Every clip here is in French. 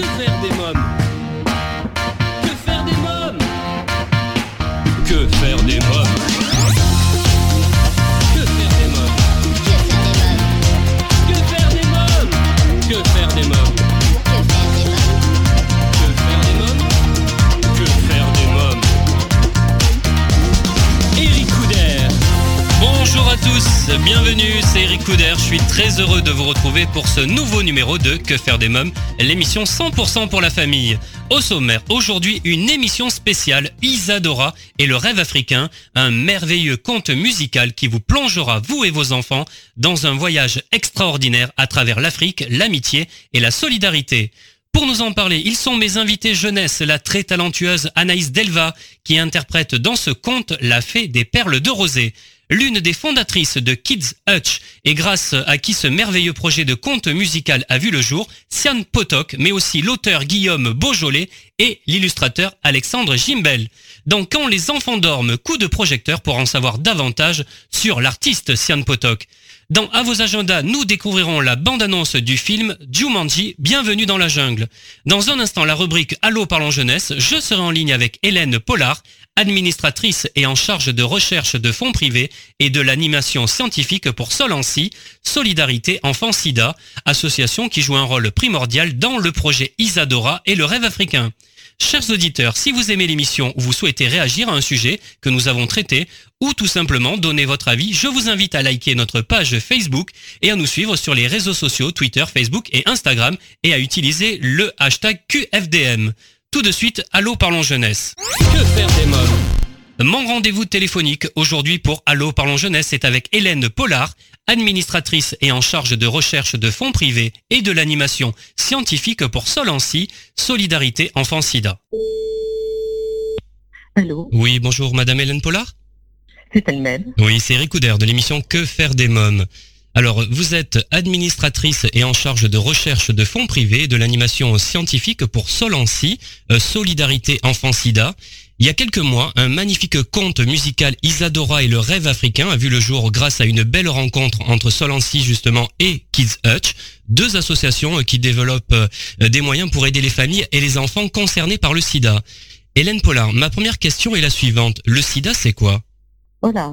Que faire bienvenue, c'est Eric Couder. Je suis très heureux de vous retrouver pour ce nouveau numéro de Que faire des mômes, l'émission 100% pour la famille. Au sommaire, aujourd'hui, une émission spéciale Isadora et le rêve africain, un merveilleux conte musical qui vous plongera, vous et vos enfants, dans un voyage extraordinaire à travers l'Afrique, l'amitié et la solidarité. Pour nous en parler, ils sont mes invités jeunesse, la très talentueuse Anaïs Delva, qui interprète dans ce conte la fée des perles de rosée. L'une des fondatrices de Kids Hutch et grâce à qui ce merveilleux projet de conte musical a vu le jour, Sian Potok, mais aussi l'auteur Guillaume Beaujolais et l'illustrateur Alexandre Gimbel. Dans Quand les enfants dorment, coup de projecteur pour en savoir davantage sur l'artiste Sian Potok. Dans À vos agendas, nous découvrirons la bande-annonce du film Jumanji, Bienvenue dans la jungle. Dans un instant, la rubrique Allô parlons jeunesse, je serai en ligne avec Hélène Pollard, administratrice et en charge de recherche de fonds privés et de l'animation scientifique pour Solancy, Solidarité Enfants SIDA, association qui joue un rôle primordial dans le projet Isadora et le rêve africain. Chers auditeurs, si vous aimez l'émission ou vous souhaitez réagir à un sujet que nous avons traité ou tout simplement donner votre avis, je vous invite à liker notre page Facebook et à nous suivre sur les réseaux sociaux Twitter, Facebook et Instagram et à utiliser le hashtag QFDM. Tout de suite, Allô Parlons Jeunesse. Que faire des mômes Mon rendez-vous téléphonique aujourd'hui pour Allô Parlons Jeunesse est avec Hélène Pollard, administratrice et en charge de recherche de fonds privés et de l'animation scientifique pour Solancy, Solidarité Enfants SIDA. Allô, Oui, bonjour Madame Hélène Pollard? C'est elle-même. Oui, c'est Eric Couder de l'émission Que faire des mômes. Alors, vous êtes administratrice et en charge de recherche de fonds privés et de l'animation scientifique pour Solancy, euh, Solidarité Enfants SIDA. Il y a quelques mois, un magnifique conte musical Isadora et le rêve africain a vu le jour grâce à une belle rencontre entre Solancy justement et Kids Hutch, deux associations qui développent euh, des moyens pour aider les familles et les enfants concernés par le sida. Hélène Pollard, ma première question est la suivante. Le sida, c'est quoi? Oh là,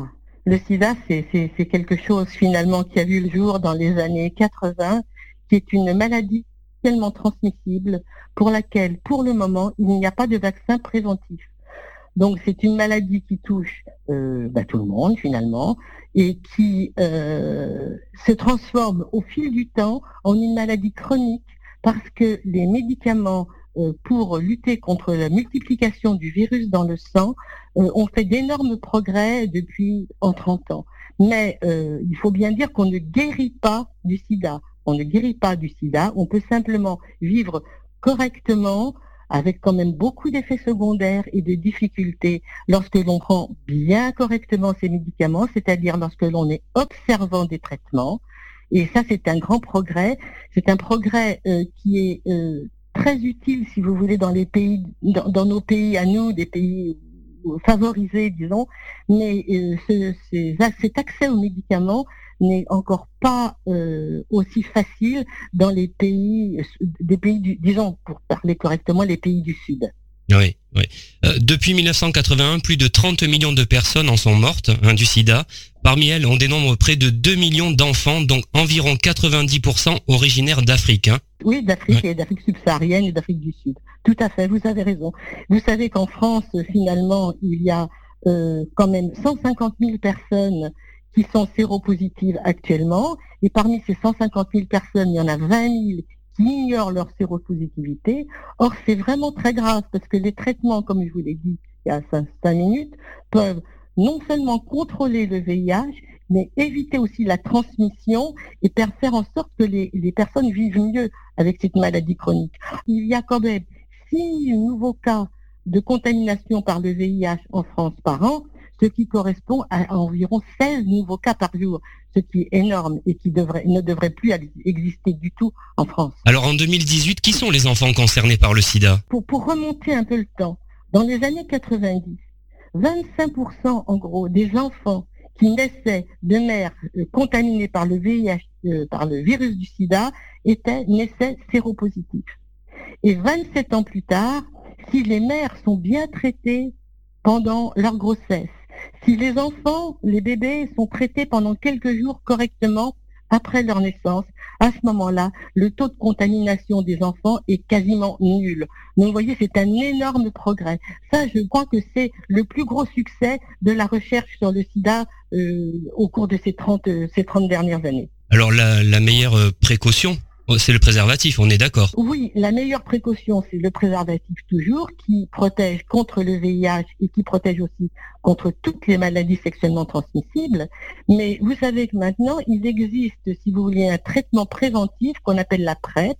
le sida, c'est quelque chose finalement qui a vu le jour dans les années 80, qui est une maladie tellement transmissible pour laquelle, pour le moment, il n'y a pas de vaccin préventif. Donc c'est une maladie qui touche euh, bah, tout le monde finalement et qui euh, se transforme au fil du temps en une maladie chronique parce que les médicaments pour lutter contre la multiplication du virus dans le sang euh, ont fait d'énormes progrès depuis en 30 ans. Mais euh, il faut bien dire qu'on ne guérit pas du sida. On ne guérit pas du sida. On peut simplement vivre correctement avec quand même beaucoup d'effets secondaires et de difficultés lorsque l'on prend bien correctement ces médicaments, c'est-à-dire lorsque l'on est observant des traitements. Et ça, c'est un grand progrès. C'est un progrès euh, qui est euh, très utile, si vous voulez, dans les pays, dans, nos pays à nous, des pays favorisés, disons. Mais euh, cet accès aux médicaments n'est encore pas euh, aussi facile dans les pays, des pays, du, disons, pour parler correctement, les pays du Sud. Oui, oui. Euh, depuis 1981, plus de 30 millions de personnes en sont mortes hein, du sida. Parmi elles, on dénombre près de 2 millions d'enfants, donc environ 90% originaires d'Afrique. hein. Oui, d'Afrique et d'Afrique subsaharienne et d'Afrique du Sud. Tout à fait, vous avez raison. Vous savez qu'en France, finalement, il y a euh, quand même 150 000 personnes qui sont séropositives actuellement. Et parmi ces 150 000 personnes, il y en a 20 000 qui ignorent leur séropositivité. Or, c'est vraiment très grave parce que les traitements, comme je vous l'ai dit il y a 5, minutes, peuvent non seulement contrôler le VIH, mais éviter aussi la transmission et faire en sorte que les, les personnes vivent mieux avec cette maladie chronique. Il y a quand même 6 nouveaux cas de contamination par le VIH en France par an, ce qui correspond à environ 16 nouveaux cas par jour, ce qui est énorme et qui devrait, ne devrait plus ex- exister du tout en France. Alors en 2018, qui sont les enfants concernés par le sida? Pour, pour remonter un peu le temps, dans les années 90, 25% en gros des enfants qui naissaient de mères euh, contaminées par le VIH, euh, par le virus du sida, étaient, naissaient séropositifs. Et 27 ans plus tard, si les mères sont bien traitées pendant leur grossesse, si les enfants, les bébés sont traités pendant quelques jours correctement après leur naissance, à ce moment-là, le taux de contamination des enfants est quasiment nul. Donc vous voyez, c'est un énorme progrès. Ça, je crois que c'est le plus gros succès de la recherche sur le sida euh, au cours de ces 30, ces 30 dernières années. Alors la, meilleure euh, précaution c'est le préservatif, on est d'accord. Oui, la meilleure précaution, c'est le préservatif toujours, qui protège contre le VIH et qui protège aussi contre toutes les maladies sexuellement transmissibles. Mais vous savez que maintenant, il existe, si vous voulez, un traitement préventif qu'on appelle la PrEP,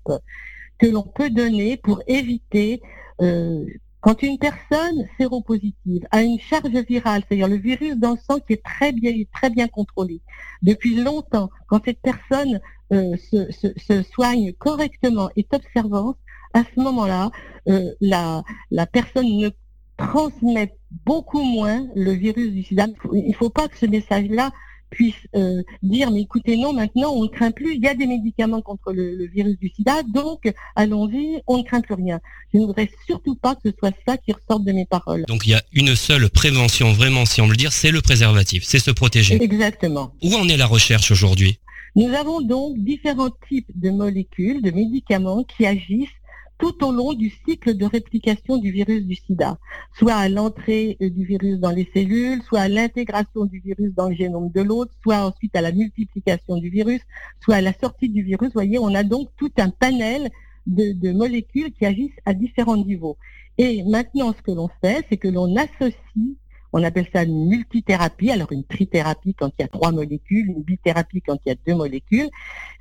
que l'on peut donner pour éviter euh, quand une personne séropositive a une charge virale, c'est-à-dire le virus dans le sang qui est très bien, très bien contrôlé depuis longtemps, quand cette personne euh, se, soigne correctement et observante, à ce moment-là, euh, la, la personne ne transmet beaucoup moins le virus du sida. Il ne faut pas que ce message-là puisse euh, dire mais écoutez non maintenant on ne craint plus il y a des médicaments contre le, virus du sida donc allons-y on ne craint plus rien. Je ne voudrais surtout pas que ce soit ça qui ressorte de mes paroles. Donc il y a une seule prévention vraiment si on veut le dire c'est le préservatif c'est se protéger. Exactement. Où en est la recherche aujourd'hui? Nous avons donc différents types de molécules, de médicaments qui agissent tout au long du cycle de réplication du virus du sida, soit à l'entrée euh, du virus dans les cellules, soit à l'intégration du virus dans le génome de l'autre, soit ensuite à la multiplication du virus, soit à la sortie du virus. Vous voyez, on a donc tout un panel de, de molécules qui agissent à différents niveaux. Et maintenant, ce que l'on fait, c'est que l'on associe on appelle ça une multithérapie, alors une trithérapie quand il y a trois molécules, une bithérapie quand il y a deux molécules.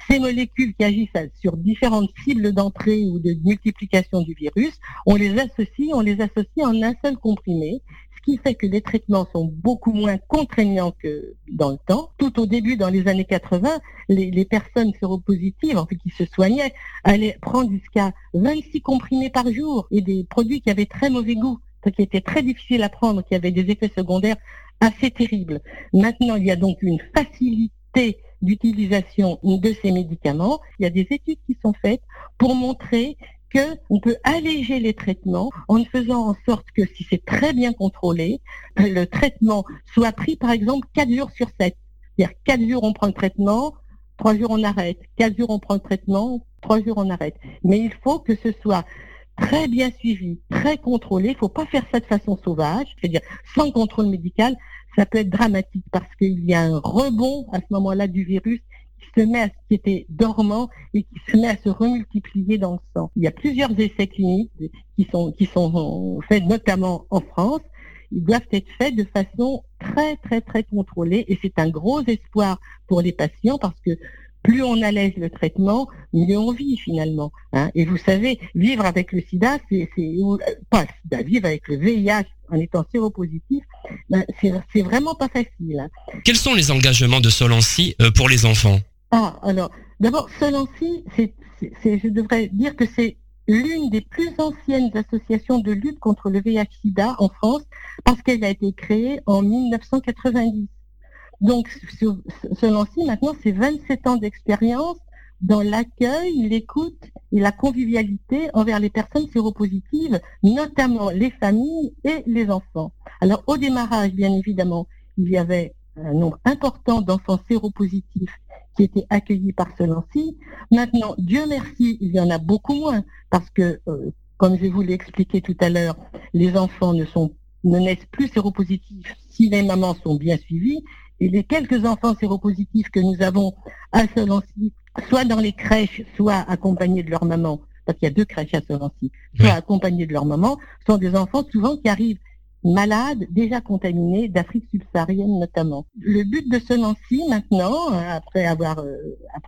Ces molécules qui agissent sur différentes cibles d'entrée ou de multiplication du virus, on les associe, on les associe en un seul comprimé, ce qui fait que les traitements sont beaucoup moins contraignants que dans le temps. Tout au début, dans les années 80, les, personnes séropositives, en fait, qui se soignaient, allaient prendre jusqu'à 26 comprimés par jour et des produits qui avaient très mauvais goût qui était très difficile à prendre, qui avait des effets secondaires assez terribles. Maintenant, il y a donc une facilité d'utilisation de ces médicaments. Il y a des études qui sont faites pour montrer qu'on peut alléger les traitements en faisant en sorte que si c'est très bien contrôlé, le traitement soit pris par exemple 4 jours sur 7. C'est-à-dire 4 jours on prend le traitement, 3 jours on arrête, 4 jours on prend le traitement, 3 jours on arrête. Mais il faut que ce soit très bien suivi, très contrôlé. Il ne faut pas faire ça de façon sauvage, c'est-à-dire sans contrôle médical. Ça peut être dramatique parce qu'il y a un rebond à ce moment-là du virus qui se met à qui était dormant et qui se met à se remultiplier dans le sang. Il y a plusieurs essais cliniques qui sont qui sont faits notamment en France. Ils doivent être faits de façon très très très contrôlée et c'est un gros espoir pour les patients parce que plus on allège le traitement, mieux on vit finalement. Hein. Et vous savez, vivre avec le sida, c'est euh, pas sida, vivre avec le VIH en étant séropositif, ben, c'est vraiment pas facile. Hein. Quels sont les engagements de Solancy euh, pour les enfants? Ah, alors, d'abord, Solancy, je devrais dire que c'est l'une des plus anciennes associations de lutte contre le VIH-Sida en France parce qu'elle a été créée en 1990. Donc, Solancy, maintenant, c'est 27 ans d'expérience dans l'accueil, l'écoute et la convivialité envers les personnes séropositives, notamment les familles et les enfants. Alors, au démarrage, bien évidemment, il y avait un nombre important d'enfants séropositifs qui étaient accueillis par Solancy. Maintenant, Dieu merci, il y en a beaucoup moins parce que, euh, comme je vous l'ai expliqué tout à l'heure, les enfants ne sont ne naissent plus séropositifs si les mamans sont bien suivies et les quelques enfants séropositifs que nous avons à Solancy, soit dans les crèches, soit accompagnés de leur maman, parce qu'il y a deux crèches à Solancy, soit accompagnés de leur maman, sont des enfants souvent qui arrivent malades, déjà contaminés, d'Afrique subsaharienne notamment. Le but de Solancy maintenant, après avoir euh,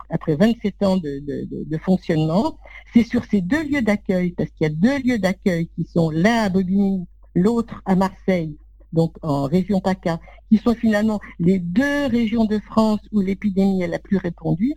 après 27 ans de, de fonctionnement, c'est sur ces deux lieux d'accueil, parce qu'il y a deux lieux d'accueil qui sont l'un à Bobigny, l'autre à Marseille, donc en région PACA, qui sont finalement les deux régions de France où l'épidémie est la plus répandue.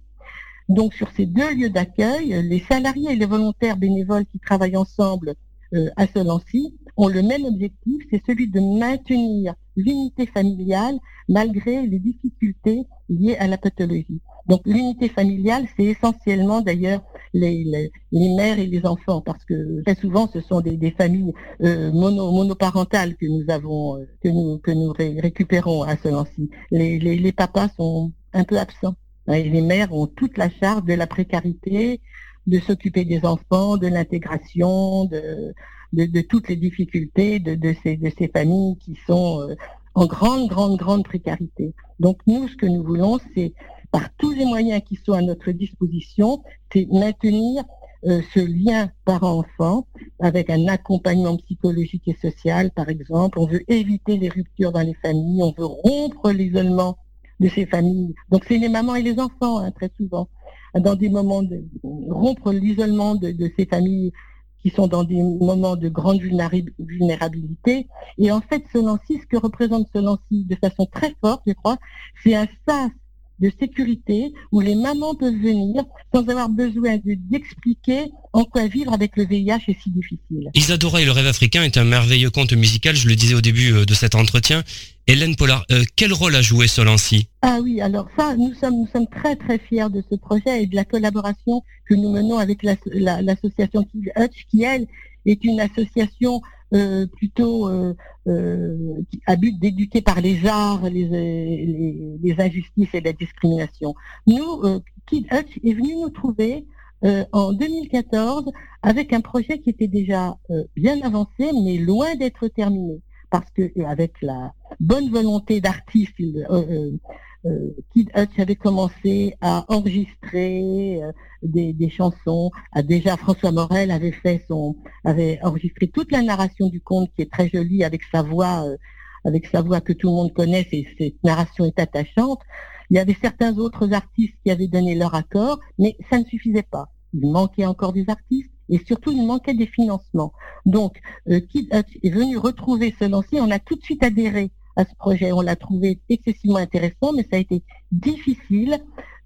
Donc sur ces deux lieux d'accueil, les salariés et les volontaires bénévoles qui travaillent ensemble euh, à Solancy ont le même objectif, c'est celui de maintenir l'unité familiale malgré les difficultés liées à la pathologie. Donc l'unité familiale, c'est essentiellement d'ailleurs les, mères et les enfants, parce que très souvent ce sont des, familles euh, monoparentales que nous avons, euh, que nous récupérons à ce Les, les, papas sont un peu absents. Et les mères ont toute la charge de la précarité, de s'occuper des enfants, de l'intégration, de, toutes les difficultés de, de, ces, de ces familles qui sont euh, en grande, grande, grande précarité. Donc nous, ce que nous voulons, c'est par tous les moyens qui sont à notre disposition, c'est maintenir euh, ce lien parent-enfant avec un accompagnement psychologique et social, par exemple. On veut éviter les ruptures dans les familles, on veut rompre l'isolement de ces familles. Donc c'est les mamans et les enfants, hein, très souvent, dans des moments de rompre l'isolement de, ces familles qui sont dans des moments de grande vulnérabilité. Et en fait, ce Nancy, ce que représente ce Nancy de façon très forte, je crois, c'est un sas de sécurité où les mamans peuvent venir sans avoir besoin d'expliquer en quoi vivre avec le VIH est si difficile. Isadora et le rêve africain est un merveilleux conte musical, je le disais au début euh, de cet entretien. Hélène Pollard, euh, quel rôle a joué Solancy? Ah oui, alors ça, nous sommes, nous sommes très très fiers de ce projet et de la collaboration que nous menons avec l'association la, Hutch, qui elle est une association euh, plutôt euh, euh, à but d'éduquer par les arts les, les, les, injustices et la discrimination. Nous, Kid Hutch est venu nous trouver en 2014 avec un projet qui était déjà bien avancé, mais loin d'être terminé. Parce que avec la bonne volonté d'artistes, Kid Hutch avait commencé à enregistrer euh, des, des, chansons. Ah, déjà, François Morel avait fait son, avait enregistré toute la narration du conte qui est très jolie avec sa voix, euh, avec sa voix que tout le monde connaît. Et cette narration est attachante. Il y avait certains autres artistes qui avaient donné leur accord, mais ça ne suffisait pas. Il manquait encore des artistes et surtout il manquait des financements. Donc, Kid Hutch est venu retrouver ce lancé. On a tout de suite adhéré à ce projet. On l'a trouvé excessivement intéressant, mais ça a été difficile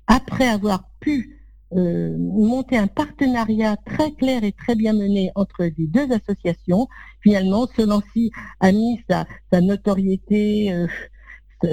après avoir pu euh, monter un partenariat très clair et très bien mené entre les deux associations. Finalement, Solancy a mis sa, notoriété, euh,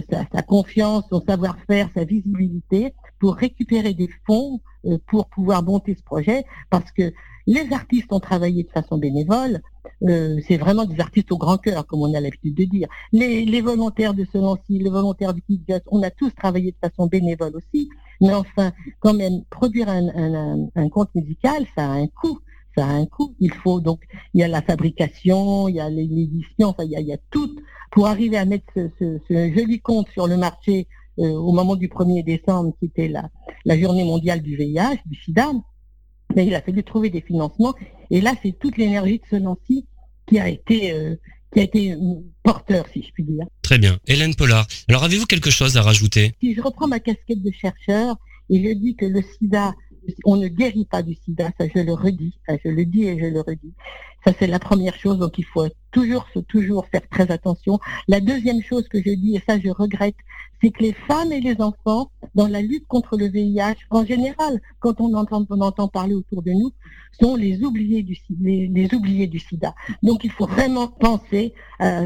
sa, confiance, son savoir-faire, sa visibilité pour récupérer des fonds euh, pour pouvoir monter ce projet parce que les artistes ont travaillé de façon bénévole. Euh, c'est vraiment des artistes au grand cœur, comme on a l'habitude de dire. Les, volontaires de Solancy, les volontaires du Kid on a tous travaillé de façon bénévole aussi. Mais enfin, quand même, produire un, un, conte musical, ça a un coût. Ça a un coût. Il faut donc, il y a la fabrication, il y a l'édition, enfin, il y a, il tout pour arriver à mettre ce, joli conte sur le marché au moment du 1er décembre, qui était la, la journée mondiale du VIH, du SIDA mais il a fallu trouver des financements. Et là, c'est toute l'énergie de ce Nancy qui a été euh, qui a été euh, porteur, si je puis dire. Très bien. Hélène Pollard, alors avez-vous quelque chose à rajouter? Si je reprends ma casquette de chercheur et je dis que le sida on ne guérit pas du sida, ça je le redis, je le dis et je le redis. Ça c'est la première chose, donc il faut toujours, toujours faire très attention. La deuxième chose que je dis, et ça je regrette, c'est que les femmes et les enfants, dans la lutte contre le VIH, en général, quand on entend, on entend parler autour de nous, sont les oubliés du, sida. Donc il faut vraiment penser à,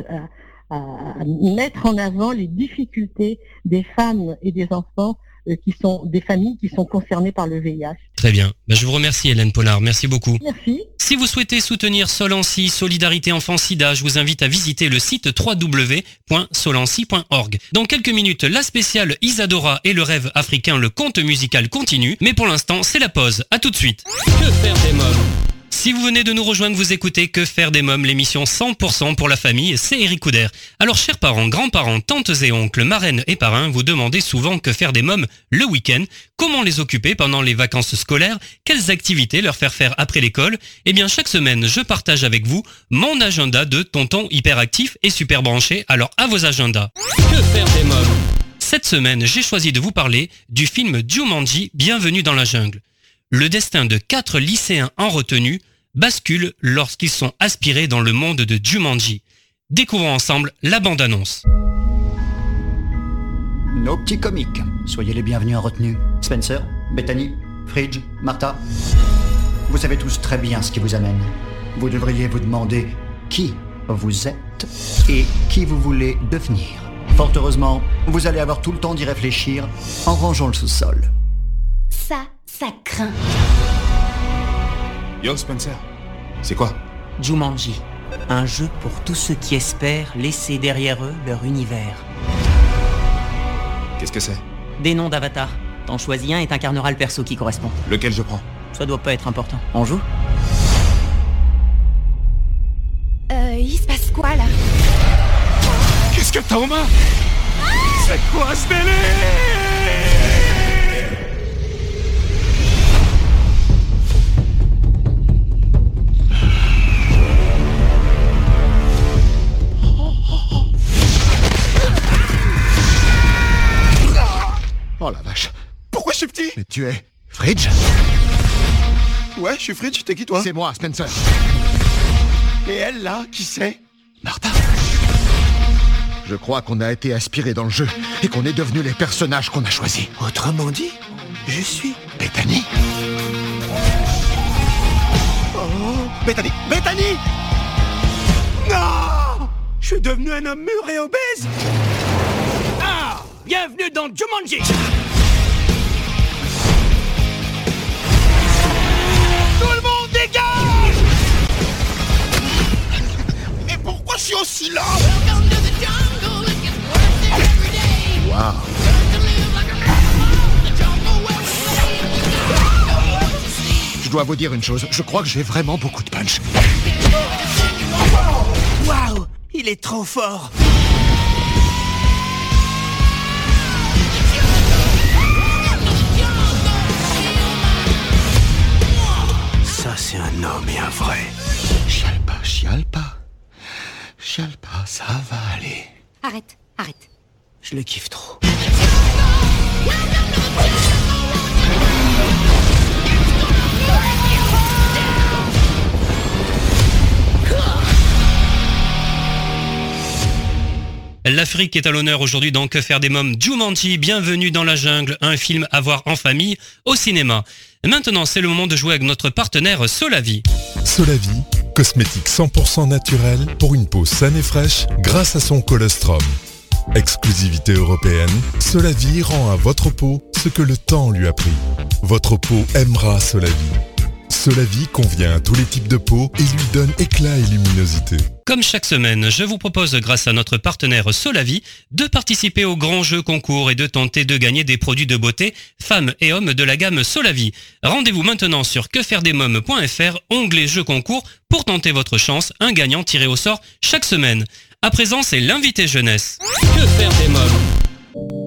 mettre en avant les difficultés des femmes et des enfants qui sont des familles qui sont concernées par le VIH. Très bien. Ben, je vous remercie Hélène Pollard. Merci beaucoup. Merci. Si vous souhaitez soutenir Solancy, Solidarité Enfant Sida, je vous invite à visiter le site www.solancy.org. Dans quelques minutes, la spéciale Isadora et le rêve africain, le conte musical continue. Mais pour l'instant, c'est la pause. À tout de suite. Que faire des mômes si vous venez de nous rejoindre, vous écoutez Que faire des mômes, l'émission 100% pour la famille, c'est Eric Couder. Alors chers parents, grands-parents, tantes et oncles, marraines et parrains, vous demandez souvent que faire des mômes le week-end, comment les occuper pendant les vacances scolaires, quelles activités leur faire faire après l'école? Eh bien chaque semaine, je partage avec vous mon agenda de tonton hyperactif et super branché, alors à vos agendas. Que faire des mômes? Cette semaine, j'ai choisi de vous parler du film Jumanji, Bienvenue dans la jungle le destin de quatre lycéens en retenue bascule lorsqu'ils sont aspirés dans le monde de Jumanji. Découvrons ensemble la bande-annonce. Nos petits comiques, soyez les bienvenus en retenue. Spencer, Bethany, Fridge, Martha. Vous savez tous très bien ce qui vous amène. Vous devriez vous demander qui vous êtes et qui vous voulez devenir. Fort heureusement, vous allez avoir tout le temps d'y réfléchir en rangeant le sous-sol. Ça, ça craint. Yo Spencer, c'est quoi? Jumanji, un jeu pour tous ceux qui espèrent laisser derrière eux leur univers. Qu'est-ce que c'est? Des noms d'avatars. T'en choisis un et t'incarneras le perso qui correspond. Lequel je prends? Ça doit pas être important. On joue? Euh, il se passe quoi là? Qu'est-ce que t'as en main? C'est quoi ce délire? Oh la vache. Pourquoi je suis petit Mais tu es Fridge. Ouais, je suis Fridge, t'es qui toi C'est moi, Spencer. Et elle là, qui c'est Martha. Je crois qu'on a été aspiré dans le jeu et qu'on est devenus les personnages qu'on a choisis. Autrement dit, je suis Bethany. Oh, Bethany. Bethany Non Je suis devenu un homme mûr et obèse Bienvenue dans Jumanji. Tout le monde dégage. Mais pourquoi je suis aussi lent Waouh. Je dois vous dire une chose, je crois que j'ai vraiment beaucoup de punch. Waouh Il est trop fort c'est un homme et un vrai. Chiale pas, chiale pas. Chiale pas, ça va aller. Arrête, arrête. Je le kiffe trop. L'Afrique est à l'honneur aujourd'hui dans Que faire des mômes Jumanji, bienvenue dans la jungle, un film à voir en famille au cinéma. Maintenant, c'est le moment de jouer avec notre partenaire Solavi. Solavi, cosmétique 100% naturel pour une peau saine et fraîche grâce à son colostrum. Exclusivité européenne, Solavi rend à votre peau ce que le temps lui a pris. Votre peau aimera Solavi. Solavi convient à tous les types de peau et lui donne éclat et luminosité. Comme chaque semaine, je vous propose, grâce à notre partenaire Solavi, de participer au grand jeu concours et de tenter de gagner des produits de beauté femmes et hommes de la gamme Solavi. Rendez-vous maintenant sur quefairedesmoms.fr, onglet jeu concours, pour tenter votre chance, un gagnant tiré au sort chaque semaine. À présent, c'est l'invité jeunesse. Que faire des mômes?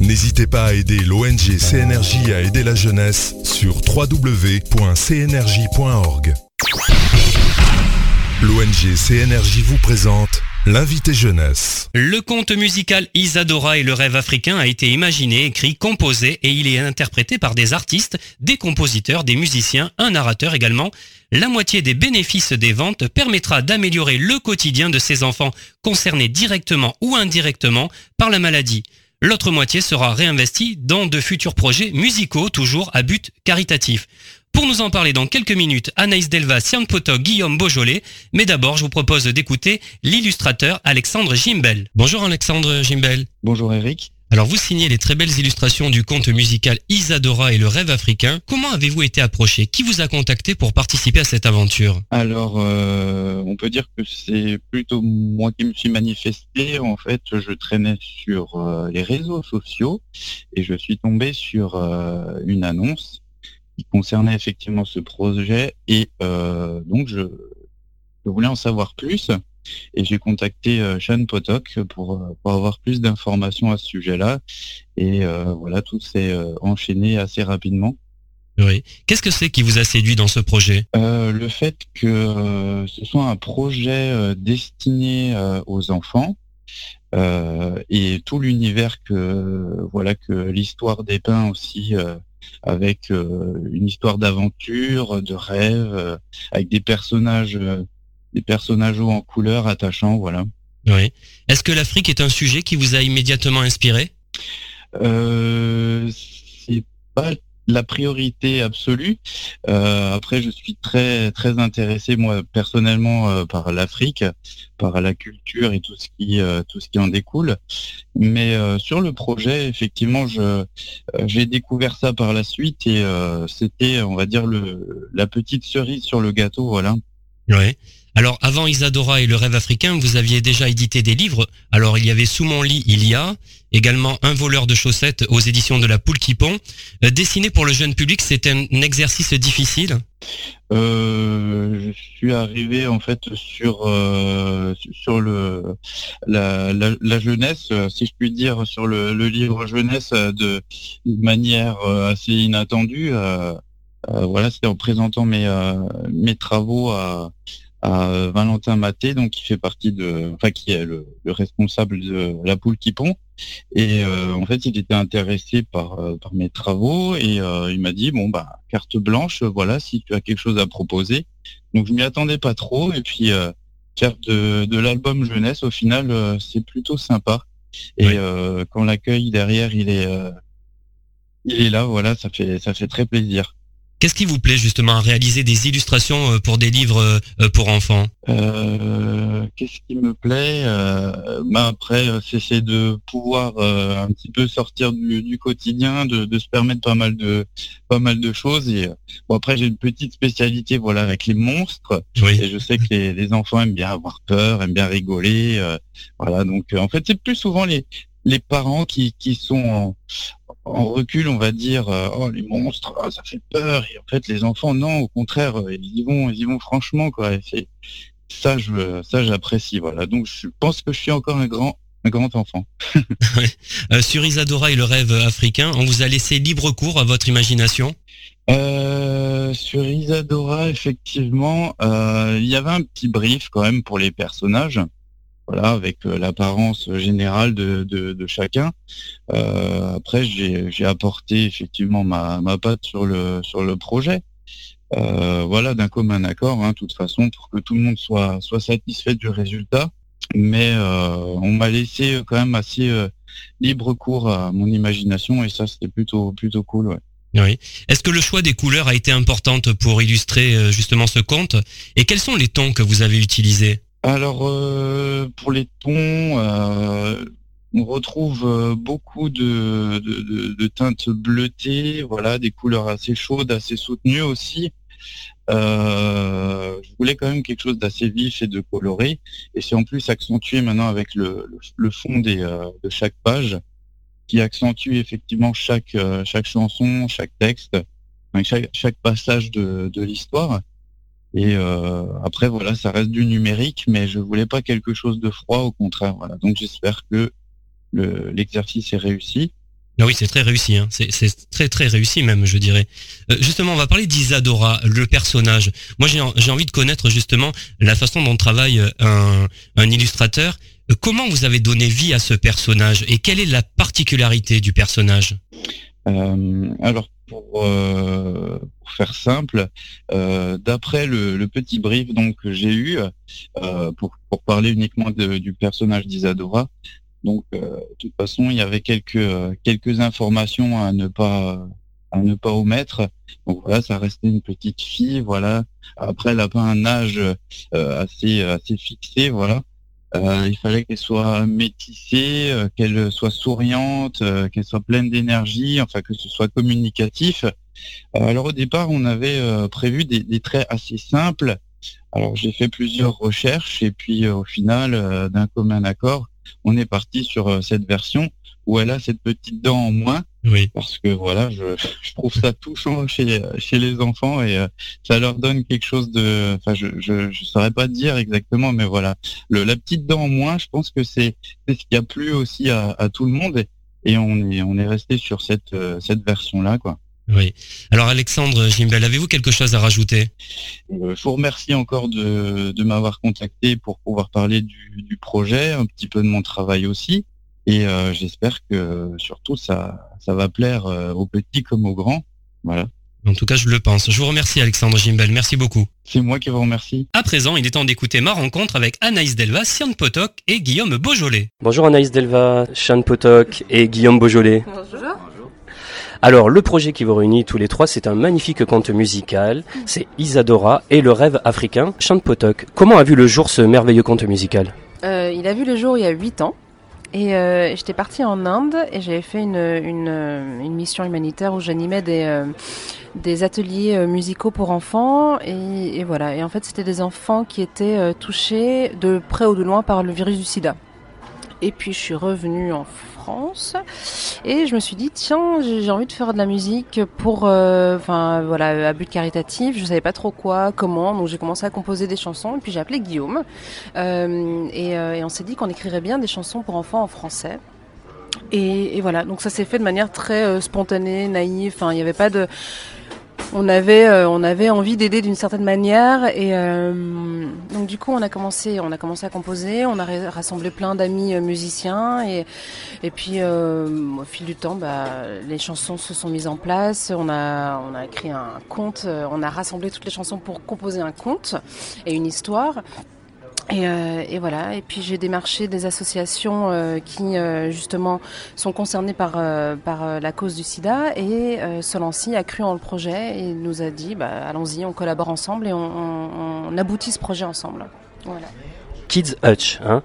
N'hésitez pas à aider l'ONG CNRJ à aider la jeunesse sur www.cnrj.org. L'ONG CNRJ vous présente l'invité jeunesse. Le conte musical Isadora et le rêve africain a été imaginé, écrit, composé et il est interprété par des artistes, des compositeurs, des musiciens, un narrateur également. La moitié des bénéfices des ventes permettra d'améliorer le quotidien de ces enfants concernés directement ou indirectement par la maladie. L'autre moitié sera réinvestie dans de futurs projets musicaux, toujours à but caritatif. Pour nous en parler dans quelques minutes, Anaïs Delva, Sian Potok, Guillaume Beaujolais. Mais d'abord, je vous propose d'écouter l'illustrateur Alexandre Gimbel. Bonjour Alexandre Gimbel. Bonjour Eric. Alors vous signez les très belles illustrations du conte musical Isadora et le rêve africain. Comment avez-vous été approché? Qui vous a contacté pour participer à cette aventure? Alors, euh, on peut dire que c'est plutôt moi qui me suis manifesté. En fait, je traînais sur euh, les réseaux sociaux et je suis tombé sur euh, une annonce qui concernait effectivement ce projet et euh, donc je, je voulais en savoir plus. Et j'ai contacté euh, Sean Potok pour, euh, pour avoir plus d'informations à ce sujet-là. Et euh, voilà, tout s'est euh, enchaîné assez rapidement. Oui. Qu'est-ce que c'est qui vous a séduit dans ce projet? Le fait que ce soit un projet destiné aux enfants et tout l'univers que voilà que l'histoire dépeint aussi avec une histoire d'aventure, de rêve, avec des personnages des personnages en couleur attachants, voilà. Oui. Est-ce que l'Afrique est un sujet qui vous a immédiatement inspiré? Euh, C'est pas la priorité absolue. Euh, après, je suis très très intéressé moi personnellement euh, par l'Afrique, par la culture et tout ce qui euh, tout ce qui en découle. Mais sur le projet, effectivement, je j'ai découvert ça par la suite et c'était, on va dire, le la petite cerise sur le gâteau, voilà. Oui. Alors, avant Isadora et le rêve africain, vous aviez déjà édité des livres. Alors, il y avait Sous mon lit, il y a également Un voleur de chaussettes aux éditions de la Poule qui pond. Euh, dessiner pour le jeune public, c'est un exercice difficile? Euh, je suis arrivé en fait sur euh, sur le la, jeunesse, si je puis dire, sur le, livre jeunesse de manière assez inattendue. voilà, c'était en présentant mes mes travaux à à Valentin Maté, donc qui fait partie de, enfin qui est le, responsable de la poule qui pond. Et euh, en fait, il était intéressé par, euh, par mes travaux et euh, il m'a dit bon bah carte blanche, voilà, si tu as quelque chose à proposer. Donc je m'y attendais pas trop et puis faire de, de l'album jeunesse, au final, c'est plutôt sympa. Et quand l'accueil derrière, il est il est là, voilà, ça fait ça fait très plaisir. Qu'est-ce qui vous plaît justement à réaliser des illustrations euh, pour des livres euh, pour enfants? Euh, Qu'est-ce qui me plaît bah Après, c'est de pouvoir un petit peu sortir du, quotidien, de, se permettre pas mal de pas mal de choses. Et bon, après, j'ai une petite spécialité, voilà, avec les monstres. Et je sais que les, les, enfants aiment bien avoir peur, aiment bien rigoler. voilà, donc en fait, c'est plus souvent les les parents qui, qui sont en, recul, on va dire, euh, oh les monstres, ah, ça fait peur. Et en fait, les enfants, non, au contraire, euh, ils y vont, ils y vont franchement, quoi. Et ça, je, ça, j'apprécie, voilà. Donc, je pense que je suis encore un grand, un grand enfant. Euh, sur Isadora et le rêve africain, on vous a laissé libre cours à votre imagination? sur Isadora, effectivement, il y avait un petit brief quand même pour les personnages voilà, avec euh, l'apparence générale de, chacun. Euh, après, j'ai apporté effectivement ma, patte sur le projet. Euh, voilà, d'un commun accord, hein, de toute façon, pour que tout le monde soit satisfait du résultat. Mais on m'a laissé quand même assez libre cours à mon imagination et ça, c'était plutôt plutôt cool. Oui. Est-ce que le choix des couleurs a été importante pour illustrer justement ce conte? Et quels sont les tons que vous avez utilisés? Alors euh, pour les tons, euh, on retrouve euh, beaucoup de, teintes bleutées, voilà, des couleurs assez chaudes, assez soutenues aussi. je voulais quand même quelque chose d'assez vif et de coloré, et c'est en plus accentué maintenant avec le, fond des, de chaque page, qui accentue effectivement chaque chaque chanson, chaque texte, chaque, chaque passage de, de l'histoire. Et euh, après, voilà, ça reste du numérique, mais je voulais pas quelque chose de froid, au contraire. Voilà. Donc j'espère que l'exercice est réussi. Ah oui, c'est très réussi. Hein. C'est très très réussi même, je dirais. Euh, justement, on va parler d'Isadora, le personnage. Moi, j'ai envie de connaître justement la façon dont travaille un, un illustrateur. Euh, comment vous avez donné vie à ce personnage et quelle est la particularité du personnage? Euh, Alors euh, pour, faire simple, euh, d'après le, petit brief donc que j'ai eu euh, pour, parler uniquement du personnage d'Isadora, donc de toute façon il y avait quelques quelques informations à ne pas à ne pas omettre. Donc voilà, ça restait une petite fille, voilà. Après, elle n'a pas un âge assez assez fixé, voilà. Euh, il fallait qu'elle soit métissée, euh, qu'elle soit souriante, euh, qu'elle soit pleine d'énergie, enfin que ce soit communicatif. alors au départ, on avait prévu des, des, traits assez simples. Alors j'ai fait plusieurs recherches et puis au final, d'un commun accord, on est parti sur cette version où elle a cette petite dent en moins. Oui. Parce que voilà, je, je trouve ça touchant chez, chez les enfants et euh, ça leur donne quelque chose de. Enfin, je, je, je saurais pas dire exactement, mais voilà, le, la petite dent en moins, je pense que c'est ce qui a plu aussi à, à tout le monde et, on est on est resté sur cette euh, cette version là, quoi. Oui. Alors Alexandre Gimbel, avez-vous quelque chose à rajouter? Euh, Je vous remercie encore de, de m'avoir contacté pour pouvoir parler du, du, projet, un petit peu de mon travail aussi. Et euh, j'espère que surtout ça, ça va plaire euh, aux petits comme aux grands. Voilà. En tout cas, je le pense. Je vous remercie, Alexandre Gimbel. Merci beaucoup. C'est moi qui vous remercie. À présent, il est temps d'écouter ma rencontre avec Anaïs Delva, Sian Potok et Guillaume Beaujolais. Bonjour Anaïs Delva, Sian Potok et Guillaume Beaujolais. Bonjour. Alors, le projet qui vous réunit tous les trois, c'est un magnifique conte musical. C'est Isadora et le rêve africain. Sian Potok, comment a vu le jour ce merveilleux conte musical? Euh, Il a vu le jour il y a 8 ans. Et euh, j'étais partie en Inde et j'avais fait une, une, mission humanitaire où j'animais des, euh, des ateliers euh, musicaux pour enfants. Et, et, voilà. Et en fait, c'était des enfants qui étaient euh, touchés de près ou de loin par le virus du sida. Et puis, je suis revenue en Et je me suis dit tiens j'ai envie de faire de la musique pour enfin euh, voilà à but caritatif. Je savais pas trop quoi comment. Donc j'ai commencé à composer des chansons. Et puis j'ai appelé Guillaume. Euh, et, euh, et on s'est dit qu'on écrirait bien des chansons pour enfants en français. Et, voilà. Donc ça s'est fait de manière très spontanée naïve. Enfin il n'y avait pas de on avait euh, on avait envie d'aider d'une certaine manière et euh, donc du coup on a commencé on a commencé à composer on a rassemblé plein d'amis euh, musiciens et puis au fil du temps bah, les chansons se sont mises en place. On a on a écrit un conte on a rassemblé toutes les chansons pour composer un conte et une histoire et, euh, et, voilà. Et puis j'ai démarché des associations euh, qui euh, justement sont concernées par par la cause du SIDA. Et Solancy a cru en le projet et nous a dit bah, allons-y, on collabore ensemble et on, on, on, aboutit ce projet ensemble. Voilà. Kids Hutch. Hein.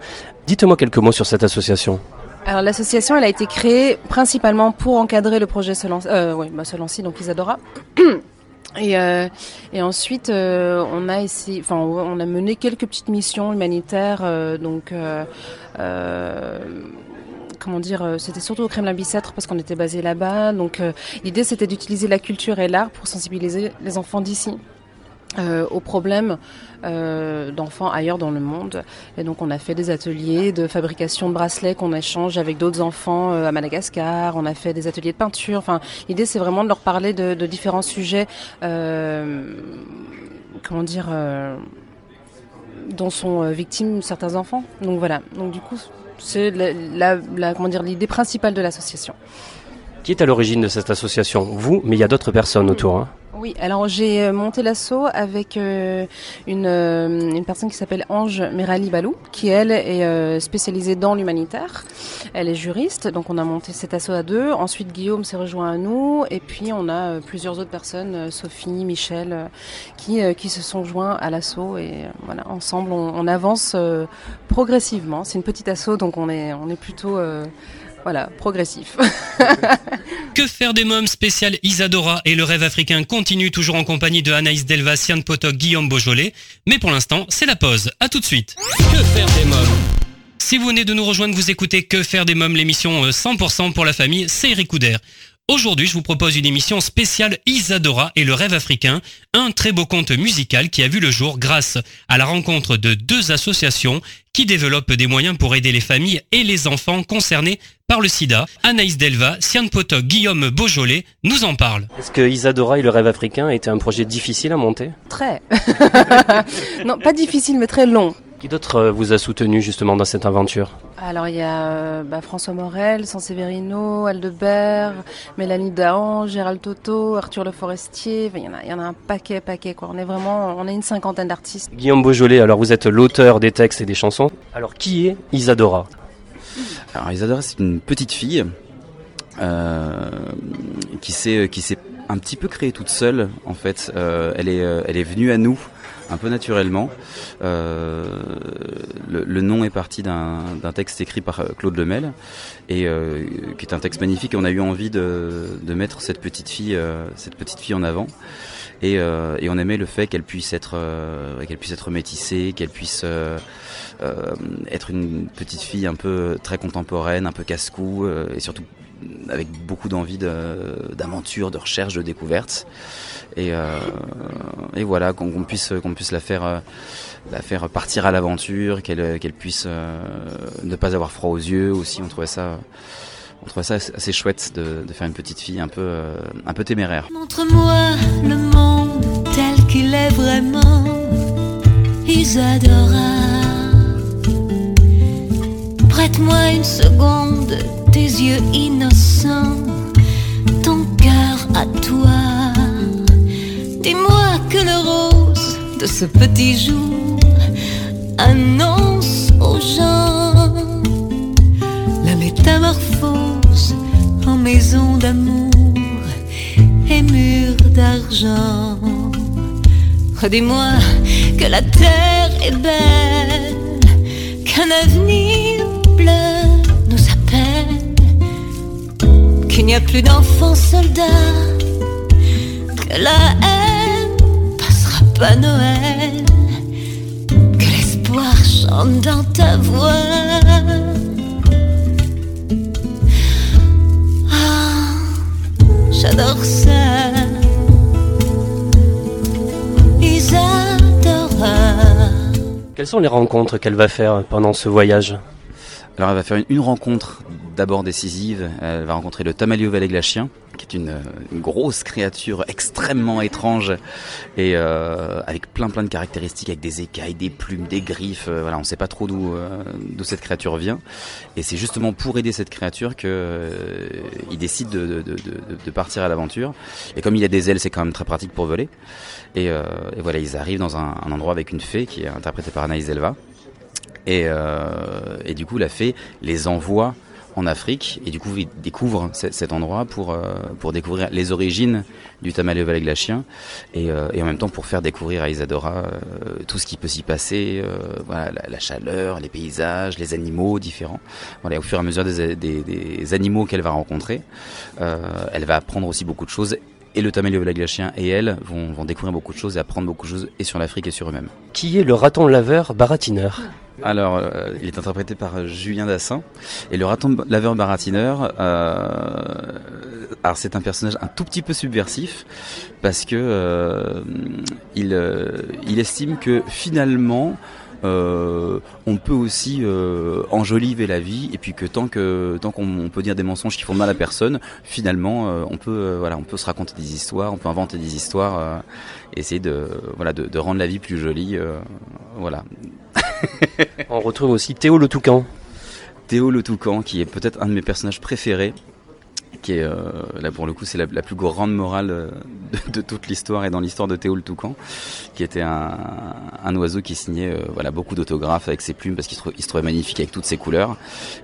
Dites-moi quelques mots sur cette association. Alors l'association, elle a été créée principalement pour encadrer le projet Solancy, bah, Solancy donc Isadora. Et, euh, et ensuite, euh, on a essayé, enfin, on a mené quelques petites missions humanitaires, euh, donc. Comment dire C'était surtout au Kremlin-Bicêtre parce qu'on était basé là-bas. Donc, l'idée c'était d'utiliser la culture et l'art pour sensibiliser les enfants d'ici euh, aux problèmes euh, d'enfants ailleurs dans le monde. Et donc on a fait des ateliers de fabrication de bracelets qu'on échange avec d'autres enfants euh, à Madagascar. On a fait des ateliers de peinture. Enfin, l'idée c'est vraiment de leur parler de, de différents sujets. Euh, comment dire dont sont victimes certains enfants. Donc voilà. Donc du coup, c'est la, la, comment dire l'idée principale de l'association. Qui est à l'origine de cette association? Vous, mais il y a d'autres personnes autour. Hein oui, alors j'ai monté l'assaut avec euh, une, euh, une personne qui s'appelle Ange Merali Balou, qui elle est euh, spécialisée dans l'humanitaire. Elle est juriste, donc on a monté cet assaut à deux. Ensuite Guillaume s'est rejoint à nous, et puis on a plusieurs autres personnes, Sophie, Michel, qui, qui se sont joints à l'assaut et voilà, ensemble on, on avance progressivement. C'est une petite assaut, donc on est, on est plutôt voilà, progressif. que faire des mômes spécial Isadora et le rêve africain continue toujours en compagnie de Anaïs Delva, Sian Potok, Guillaume Beaujolais. Mais pour l'instant, c'est la pause. À tout de suite. Que faire des mômes? Si vous venez de nous rejoindre, vous écoutez Que faire des mômes, l'émission 100% pour la famille, c'est Eric Couder. Aujourd'hui, je vous propose une émission spéciale Isadora et le rêve africain, un très beau conte musical qui a vu le jour grâce à la rencontre de deux associations qui développent des moyens pour aider les familles et les enfants concernés par le sida. Anaïs Delva, Sian Potok, Guillaume Beaujolais nous en parlent. Est-ce que Isadora et le rêve africain était un projet difficile à monter? Très. non, pas difficile, mais très long. Qui d'autre vous a soutenu justement dans cette aventure? Alors il y a euh, bah, François Morel, Sanseverino, Aldebert, Mélanie Dahan, Gérald Toto, Arthur Le Forestier. Il y en a, il y en a un paquet, paquet quoi. On est vraiment, on est une cinquantaine d'artistes. Guillaume Beaujolais, alors vous êtes l'auteur des textes et des chansons. Alors qui est Isadora? Alors Isadora, c'est une petite fille euh, qui s'est qui s'est un petit peu créée toute seule en fait. Euh, elle est elle est venue à nous un peu naturellement. Euh, le, nom est parti d'un texte écrit par Claude Lemel et euh, qui est un texte magnifique. Et on a eu envie de, mettre cette petite fille, euh, cette petite fille en avant. Et, euh, et on aimait le fait qu'elle puisse être, euh, qu'elle puisse être métissée, qu'elle puisse être une petite fille un peu très contemporaine, un peu casse-cou et surtout avec beaucoup d'envie d'aventure, de, recherche, de découverte et, euh, voilà qu'on qu puisse puisse la faire euh, la faire partir à l'aventure qu'elle puisse euh, ne pas avoir froid aux yeux aussi on trouvait ça on trouvait ça assez chouette de, faire une petite fille un peu, un peu téméraire. Montre-moi le monde tel qu'il est vraiment. Prête-moi une seconde tes yeux innocents, ton cœur à toi. Dis-moi que le rose de ce petit jour annonce aux gens la métamorphose en maison d'amour et mur d'argent. Dis-moi que la terre est belle, qu'un avenir bleu qu'il n'y a plus d'enfants soldats, que la haine passera pas Noël, que l'espoir chante dans ta voix. Ah, j'adore ça. Isadora. Quelles sont les rencontres qu'elle va faire pendant ce voyage? Alors elle va faire une, une rencontre d'abord décisive. Elle va rencontrer le Tamalio Valéglachien, qui est une, grosse créature extrêmement étrange et euh, avec plein plein de caractéristiques, avec des écailles, des plumes, des griffes. Euh, voilà, on ne sait pas trop d'où euh, d'où cette créature vient. Et c'est justement pour aider cette créature que il décide de, partir à l'aventure. Et comme il a des ailes, c'est quand même très pratique pour voler. Et, voilà, ils arrivent dans un, endroit avec une fée qui est interprétée par Anaïs Elva. Et du coup, la fée les envoie en Afrique et du coup ils découvrent cet endroit pour euh, pour découvrir les origines du Tamale glacien et, euh, et en même temps pour faire découvrir à Isadora euh, tout ce qui peut s'y passer voilà la, chaleur les paysages les animaux différents au fur et à mesure des, animaux qu'elle va rencontrer elle va apprendre aussi beaucoup de choses et le Taméléo glacien et elle vont découvrir beaucoup de choses et apprendre beaucoup de choses et sur l'Afrique et sur eux-mêmes. Qui est le raton laveur baratineur alors, euh, il est interprété par Julien Dassin. Et le raton laveur baratineur, euh, alors c'est un personnage un tout petit peu subversif parce que euh, il, il estime que finalement, euh, on peut aussi euh, enjoliver la vie et puis que tant que tant qu'on peut dire des mensonges qui font mal à personne, finalement euh, on peut voilà on peut se raconter des histoires, on peut inventer des histoires, essayer de voilà de, de, rendre la vie plus jolie, voilà. on retrouve aussi Théo le Toucan. Théo le Toucan qui est peut-être un de mes personnages préférés qui est euh, là pour le coup c'est la, plus grande morale de, de toute l'histoire et dans l'histoire de Théo le Toucan qui était un, oiseau qui signait euh, voilà beaucoup d'autographes avec ses plumes parce qu'il se, trouvait magnifique avec toutes ses couleurs.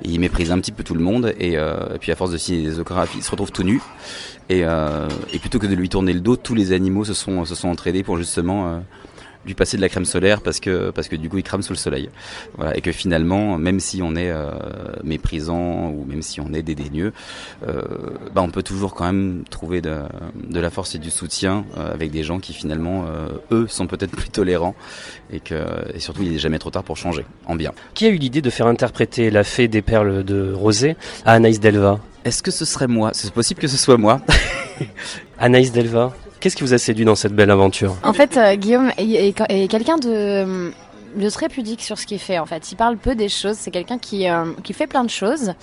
Il méprisait un petit peu tout le monde et, euh, puis à force de signer des autographes il se retrouve tout nu. Et, euh, et, plutôt que de lui tourner le dos tous les animaux se sont se sont entraînés pour justement lui passer de la crème solaire parce que parce que du coup il crame sous le soleil. Voilà et que finalement même si on est euh, méprisant ou même si on est dédaigneux, euh, bah on peut toujours quand même trouver de, de la force et du soutien euh, avec des gens qui finalement euh, eux sont peut-être plus tolérants et que et surtout il est jamais trop tard pour changer en bien. Qui a eu l'idée de faire interpréter la fée des perles de Rosé à Anaïs Delva Est-ce que ce serait moi? C'est possible que ce soit moi? Anaïs Delva Qu'est-ce qui vous a séduit dans cette belle aventure? En fait, euh, Guillaume est, quelqu'un de, de, très pudique sur ce qu'il fait. En fait, il parle peu des choses. C'est quelqu'un qui, euh, qui fait plein de choses,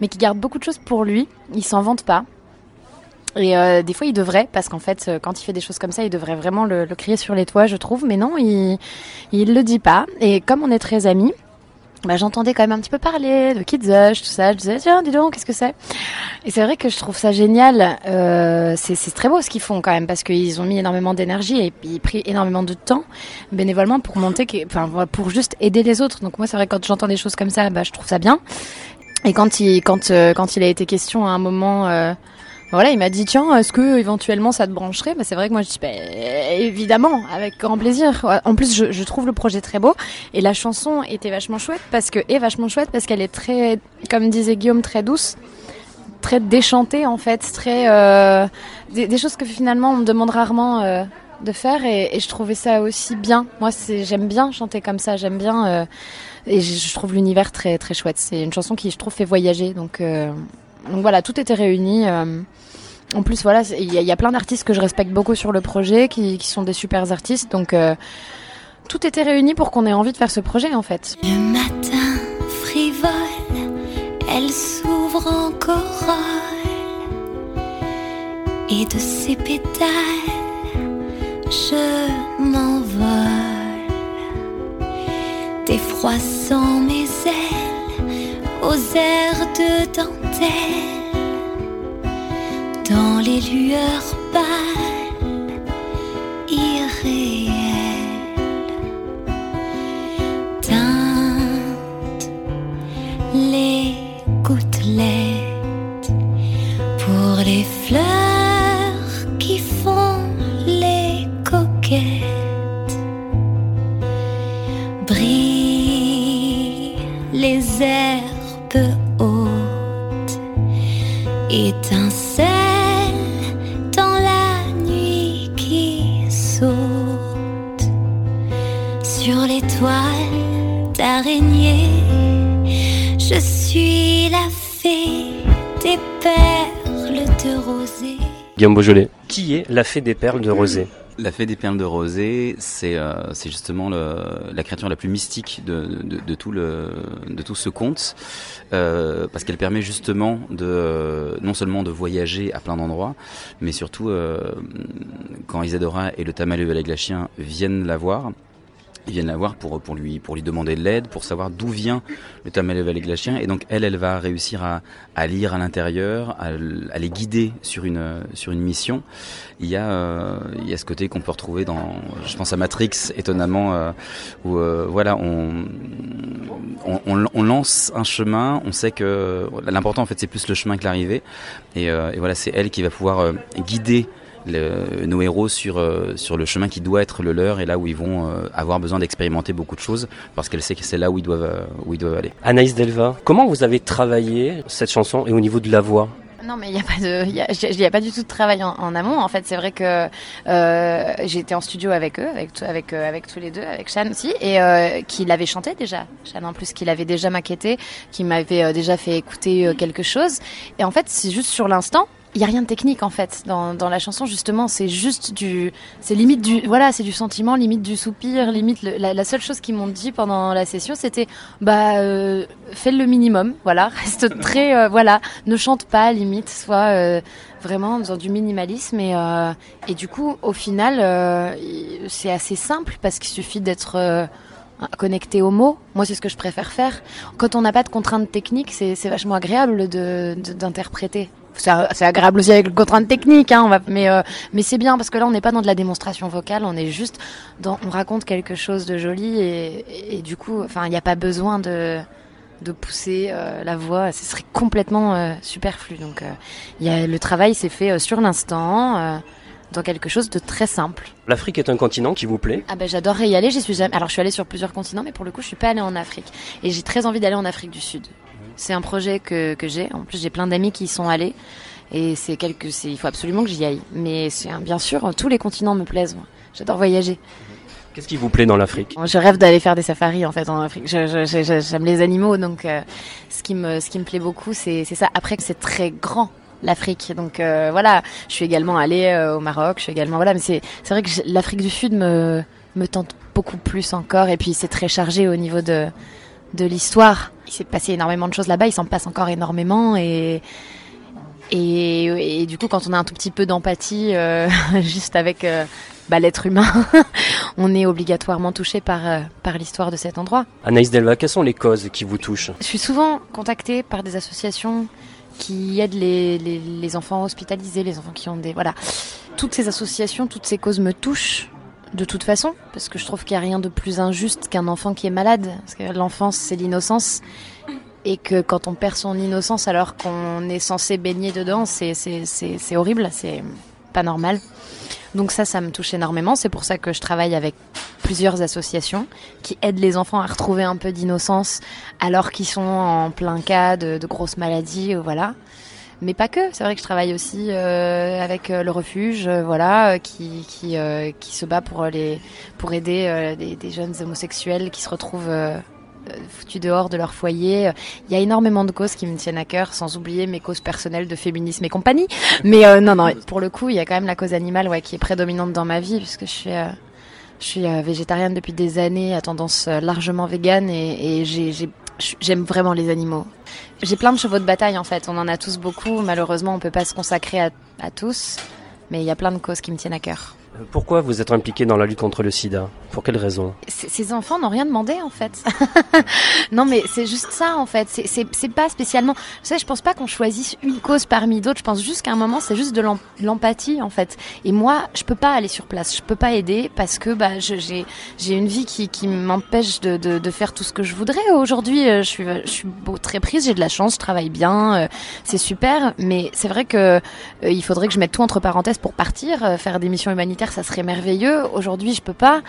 mais qui garde beaucoup de choses pour lui. Il s'en vante pas. Et euh, des fois, il devrait, parce qu'en fait, quand il fait des choses comme ça, il devrait vraiment le, le crier sur les toits, je trouve. Mais non, il, il le dit pas. Et comme on est très amis, bah, j'entendais quand même un petit peu parler de Kids tout ça. Je disais, tiens, dis donc, qu'est-ce que c'est? Et c'est vrai que je trouve ça génial. Euh, c'est très beau ce qu'ils font quand même, parce qu'ils ont mis énormément d'énergie et ils pris énormément de temps bénévolement pour monter, enfin, pour juste aider les autres. Donc moi, c'est vrai quand j'entends des choses comme ça, bah, je trouve ça bien. Et quand il, quand, euh, quand il a été question à un moment... Euh, voilà, il m'a dit tiens, est-ce que éventuellement ça te brancherait? Bah, C'est vrai que moi je dis bah, évidemment, avec grand plaisir. En plus, je, trouve le projet très beau et la chanson était vachement chouette parce que est vachement chouette parce qu'elle est très, comme disait Guillaume, très douce, très déchantée en fait, très euh, des, choses que finalement on me demande rarement euh, de faire et, et, je trouvais ça aussi bien. Moi, c'est j'aime bien chanter comme ça, j'aime bien euh, et je, je trouve l'univers très très chouette. C'est une chanson qui je trouve fait voyager donc. Donc voilà, tout était réuni. Euh, en plus, voilà, il y, a plein d'artistes que je respecte beaucoup sur le projet, qui, sont des super artistes. Donc euh, tout était réuni pour qu'on ait envie de faire ce projet en fait. Le matin frivole, elle s'ouvre en corail et de ses pétales je m'envole, défroissant mes ailes aux airs de dentelle, dans les lueurs pâles, irréelles, Beaujolais. Qui est la fée des perles de rosée La fée des perles de rosée, c'est euh, c'est justement le, la créature la plus mystique de, de, de tout, le, de tout ce conte, euh, parce qu'elle permet justement de euh, non seulement de voyager à plein d'endroits, mais surtout euh, quand Isadora et le Tamal et le Glaciien viennent la voir, ils viennent la voir pour, pour, lui, pour lui demander de l'aide, pour savoir d'où vient le Tamalé glaciien. Et donc, elle, elle va réussir à, à lire à l'intérieur, à, à, les guider sur une, sur une mission. Il y a, euh, il y a ce côté qu'on peut retrouver dans, je pense à Matrix, étonnamment, euh, où euh, voilà, on, on, on, lance un chemin, on sait que l'important, en fait, c'est plus le chemin que l'arrivée. Et, et voilà, c'est elle qui va pouvoir guider le, nos héros sur, euh, sur le chemin qui doit être le leur et là où ils vont euh, avoir besoin d'expérimenter beaucoup de choses parce qu'elle sait que c'est là où ils, doivent, euh, où ils doivent aller. Anaïs Delva, comment vous avez travaillé cette chanson et au niveau de la voix? Non, mais il n'y a pas de, il y a, y a, pas du tout de travail en, en amont. En fait, c'est vrai que euh, j'étais en studio avec eux, avec avec avec tous les deux, avec Shan aussi, et euh, qui l'avait chanté déjà. Shan en plus, qui l'avait déjà maquetté, qui m'avait euh, déjà fait écouter euh, quelque chose. Et en fait, c'est juste sur l'instant il y a rien de technique en fait dans, dans la chanson justement c'est juste du c'est limite du voilà c'est du sentiment limite du soupir limite le, la, seule chose qu'ils m'ont dit pendant la session c'était bah euh, fais le minimum voilà reste très euh, voilà ne chante pas limite soit euh, vraiment dans du minimalisme et euh, et du coup au final euh, c'est assez simple parce qu'il suffit d'être euh, connecté aux mots. Moi, c'est ce que je préfère faire. Quand on n'a pas de contraintes techniques, c'est vachement agréable d'interpréter. C'est agréable aussi avec le contrainte technique, hein, on va, mais euh, mais c'est bien parce que là on n'est pas dans de la démonstration vocale, on est juste dans, on raconte quelque chose de joli et, et, et du coup, enfin, il n'y a pas besoin de de pousser euh, la voix, ce serait complètement euh, superflu. Donc, il y a, le travail s'est fait sur l'instant dans quelque chose de très simple. L'Afrique est un continent qui vous plaît? Ah ben j'adorerais y aller, j'y suis jamais. Alors je suis allée sur plusieurs continents, mais pour le coup je suis pas allée en Afrique. Et j'ai très envie d'aller en Afrique du Sud. C'est un projet que, que j'ai. En plus j'ai plein d'amis qui y sont allés. Et c'est quelque, c'est, il faut absolument que j'y aille. Mais c'est bien sûr, tous les continents me plaisent. J'adore voyager. Qu'est-ce qui vous plaît dans l'Afrique? Je rêve d'aller faire des safaris en fait en Afrique. J'aime les animaux, donc euh, ce qui me, ce qui me plaît beaucoup, c'est, c'est ça. Après que c'est très grand l'Afrique. Donc euh, voilà, je suis également allée euh, au Maroc, je suis également voilà, mais c'est c'est vrai que l'Afrique du Sud me me tente beaucoup plus encore et puis c'est très chargé au niveau de de l'histoire. Il s'est passé énormément de choses là-bas, il s'en passe encore énormément et et, et, du coup, quand on a un tout petit peu d'empathie, euh, juste avec euh, bah, l'être humain, on est obligatoirement touché par, euh, par l'histoire de cet endroit. Anaïs Delva, quelles sont les causes qui vous touchent? Je suis souvent contactée par des associations qui aident les, les, les, enfants hospitalisés, les enfants qui ont des... Voilà. Toutes ces associations, toutes ces causes me touchent de toute façon, parce que je trouve qu'il n'y a rien de plus injuste qu'un enfant qui est malade, parce que l'enfance, c'est l'innocence, et que quand on perd son innocence alors qu'on est censé baigner dedans, c'est horrible, c'est pas normal. Donc ça, ça me touche énormément. C'est pour ça que je travaille avec plusieurs associations qui aident les enfants à retrouver un peu d'innocence alors qu'ils sont en plein cas de, de grosses maladies, voilà. Mais pas que. C'est vrai que je travaille aussi euh, avec euh, le refuge, euh, voilà, qui qui, qui se bat pour les pour aider des, jeunes homosexuels qui se retrouvent foutus dehors de leur foyer. Il y a énormément de causes qui me tiennent à cœur, sans oublier mes causes personnelles de féminisme et compagnie. Mais non, non, pour le coup, il y a quand même la cause animale ouais, qui est prédominante dans ma vie, puisque je suis, je suis végétarienne depuis des années, à tendance largement végane, et, et j'ai J'aime vraiment les animaux. J'ai plein de chevaux de bataille en fait, on en a tous beaucoup, malheureusement on peut pas se consacrer à, à tous, mais il y a plein de causes qui me tiennent à cœur. Pourquoi vous êtes impliqué dans la lutte contre le sida? Pour quelles raisons Ces enfants n'ont rien demandé en fait. non mais c'est juste ça en fait. C'est pas spécialement. Vous savez, je pense pas qu'on choisisse une cause parmi d'autres. Je pense juste qu'à un moment c'est juste de l'empathie en fait. Et moi, je peux pas aller sur place. Je peux pas aider parce que bah j'ai une vie qui, m'empêche de, faire tout ce que je voudrais. Aujourd'hui, euh, je suis très prise. J'ai de la chance. Je travaille bien. Euh, c'est super. Mais c'est vrai que euh, il faudrait que je mette tout entre parenthèses pour partir faire des missions humanitaires ça serait merveilleux. Aujourd'hui, je peux pas.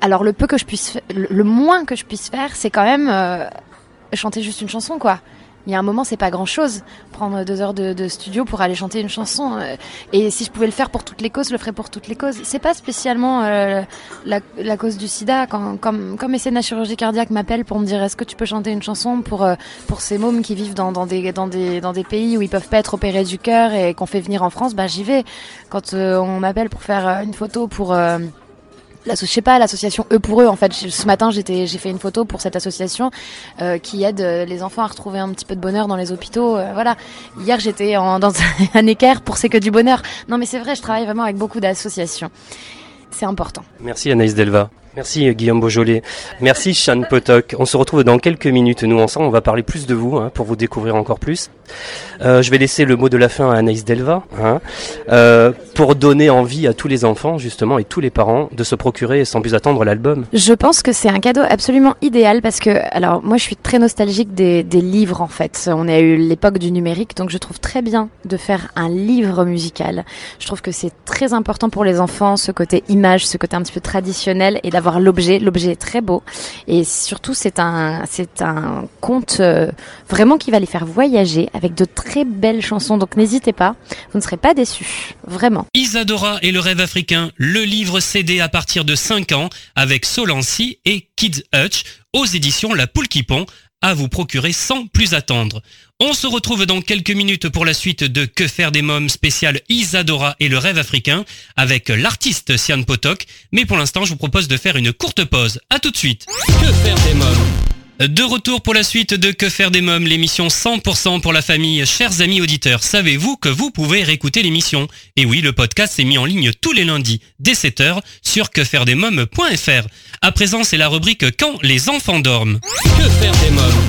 Alors le peu que je puisse, le moins que je puisse faire, c'est quand même euh, chanter juste une chanson, quoi. Il y a un moment, c'est pas grand chose. Prendre deux heures de, studio pour aller chanter une chanson. Euh, et si je pouvais le faire pour toutes les causes, je le ferais pour toutes les causes. C'est pas spécialement euh, la, cause du sida. Quand, comme, comme la chirurgie cardiaque m'appelle pour me dire est-ce que tu peux chanter une chanson pour, pour ces mômes qui vivent dans, des, dans, des, dans des pays où ils peuvent pas être opérés du cœur et qu'on fait venir en France, bah j'y vais. Quand on m'appelle pour faire une photo pour je sais pas, l'association Eux pour eux. En fait, ce matin, j'ai fait une photo pour cette association euh, qui aide euh, les enfants à retrouver un petit peu de bonheur dans les hôpitaux. Euh, voilà. Hier, j'étais en, dans un équerre pour C'est que du bonheur. Non, mais c'est vrai, je travaille vraiment avec beaucoup d'associations. C'est important. Merci Anaïs Delva. Merci Guillaume Beaujolais. Merci Sean Potok. On se retrouve dans quelques minutes, nous ensemble. On va parler plus de vous hein, pour vous découvrir encore plus. Euh, je vais laisser le mot de la fin à Anaïs Delva hein, euh, pour donner envie à tous les enfants justement et tous les parents de se procurer sans plus attendre l'album. Je pense que c'est un cadeau absolument idéal parce que alors moi je suis très nostalgique des, des livres en fait. On a eu l'époque du numérique donc je trouve très bien de faire un livre musical. Je trouve que c'est très important pour les enfants ce côté image, ce côté un petit peu traditionnel et d'avoir l'objet. L'objet est très beau et surtout c'est un c'est un conte euh, vraiment qui va les faire voyager avec de très belles chansons. Donc n'hésitez pas, vous ne serez pas déçus, vraiment. Isadora et le rêve africain, le livre CD à partir de 5 ans avec Solancy et Kids Hutch aux éditions La Poule qui pond à vous procurer sans plus attendre. On se retrouve dans quelques minutes pour la suite de Que faire des mômes spécial Isadora et le rêve africain avec l'artiste Sian Potok. Mais pour l'instant, je vous propose de faire une courte pause. À tout de suite. Que faire des mômes? De retour pour la suite de Que faire des mômes, l'émission 100% pour la famille. Chers amis auditeurs, savez-vous que vous pouvez réécouter l'émission? Et oui, le podcast s'est mis en ligne tous les lundis dès 7h sur quefairedesmômes.fr. À présent, c'est la rubrique Quand les enfants dorment. Que faire des mômes?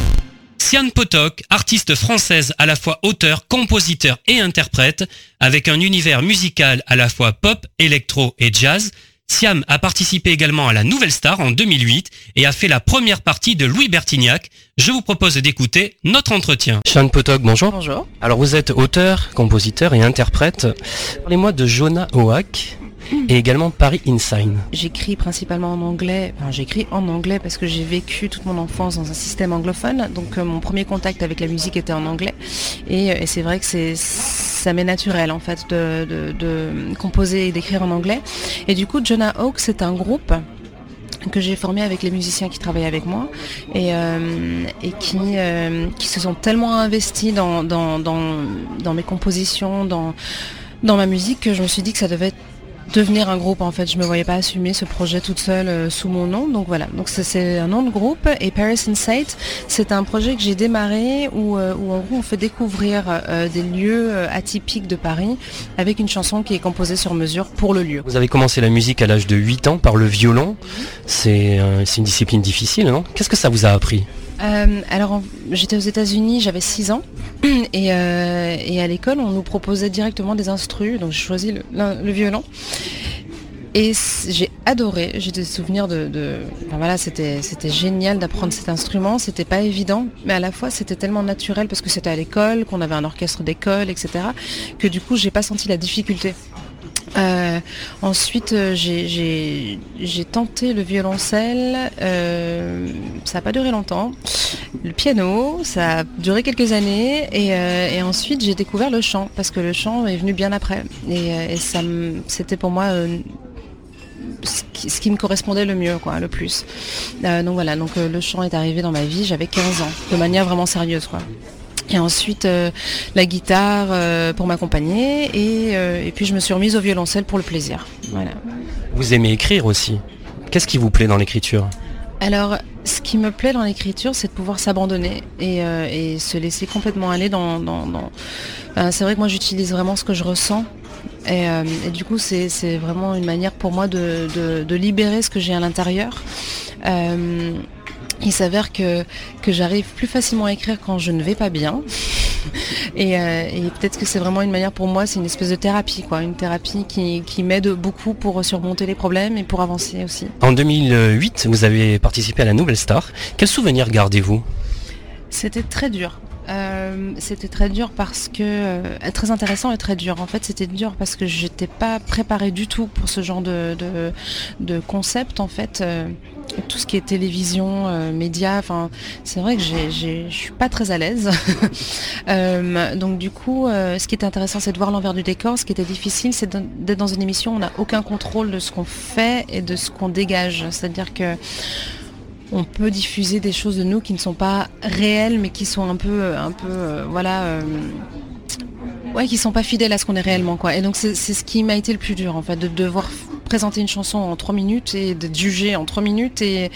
Sian Potok, artiste française à la fois auteur, compositeur et interprète, avec un univers musical à la fois pop, électro et jazz, Siam a participé également à la Nouvelle Star en 2008 et a fait la première partie de Louis Bertignac. Je vous propose d'écouter notre entretien. Sean Potok, bonjour. Bonjour. Alors vous êtes auteur, compositeur et interprète. Parlez-moi de Jonah Oak et également Paris Inside. J'écris principalement en anglais. Enfin, j'écris en anglais parce que j'ai vécu toute mon enfance dans un système anglophone. Donc euh, mon premier contact avec la musique était en anglais. Et, euh, c'est vrai que c'est ça m'est naturel en fait de, composer et d'écrire en anglais. Et du coup, Jonah Hawk, c'est un groupe que j'ai formé avec les musiciens qui travaillent avec moi et, euh, et qui, qui se sont tellement investis dans, mes compositions, dans, dans ma musique que je me suis dit que ça devait être devenir un groupe en fait. Je me voyais pas assumer ce projet toute seule euh, sous mon nom. Donc voilà. Donc c'est un nom de groupe et Paris Insight, c'est un projet que j'ai démarré où, euh, où, en gros on fait découvrir euh, des lieux atypiques de Paris avec une chanson qui est composée sur mesure pour le lieu. Vous avez commencé la musique à l'âge de 8 ans par le violon. C'est une discipline difficile, non? Qu'est-ce que ça vous a appris? Euh, alors j'étais aux États-Unis, j'avais 6 ans euh, et, à l'école on nous proposait directement des instrus, donc j'ai choisi le, violon. Et j'ai adoré, j'ai des souvenirs de... voilà, c'était génial d'apprendre cet instrument, c'était pas évident, mais à la fois c'était tellement naturel parce que c'était à l'école, qu'on avait un orchestre d'école, etc., que du coup j'ai pas senti la difficulté. Euh, ensuite, euh, j'ai tenté le violoncelle. Euh, ça n'a pas duré longtemps. Le piano, ça a duré quelques années. Et, ensuite, j'ai découvert le chant parce que le chant est venu bien après. Et, c'était pour moi ce qui, me correspondait le mieux, quoi, le plus. donc voilà. Donc le chant est arrivé dans ma vie. J'avais 15 ans, de manière vraiment sérieuse, quoi. Et ensuite euh, la guitare euh, pour m'accompagner euh, et, puis je me suis remise au violoncelle pour le plaisir. Voilà. Vous aimez écrire aussi Qu'est-ce qui vous plaît dans l'écriture? Alors, ce qui me plaît dans l'écriture, c'est de pouvoir s'abandonner et, et se laisser complètement aller dans. dans, dans- c'est vrai que moi j'utilise vraiment ce que je ressens. Et, euh, et du coup, c'est c'est vraiment une manière pour moi de, de- de libérer ce que j'ai à l'intérieur. Euh, il s'avère que, que j'arrive plus facilement à écrire quand je ne vais pas bien. Et, euh, et peut-être que c'est vraiment une manière pour moi, c'est une espèce de thérapie, quoi. Une thérapie qui, qui m'aide beaucoup pour surmonter les problèmes et pour avancer aussi. En 2008, vous avez participé à la Nouvelle Star. Quels souvenirs gardez-vous? C'était très dur. Euh, c'était très dur parce que euh, très intéressant et très dur. En fait, c'était dur parce que j'étais pas préparée du tout pour ce genre de, de, de concept. En fait, tout ce qui est télévision, euh, médias. C'est vrai que je suis pas très à l'aise. Euh, donc du coup, euh, ce qui était intéressant, c'est de voir l'envers du décor. Ce qui était difficile, c'est d'être dans une émission où on n'a aucun contrôle de ce qu'on fait et de ce qu'on dégage. C'est-à-dire que on peut diffuser des choses de nous qui ne sont pas réelles, mais qui sont un peu, un peu, voilà, ouais, qui sont pas fidèles à ce qu'on est réellement. Et donc c'est ce qui m'a été le plus dur, en fait, de devoir présenter une chanson en trois minutes et de juger en trois minutes et,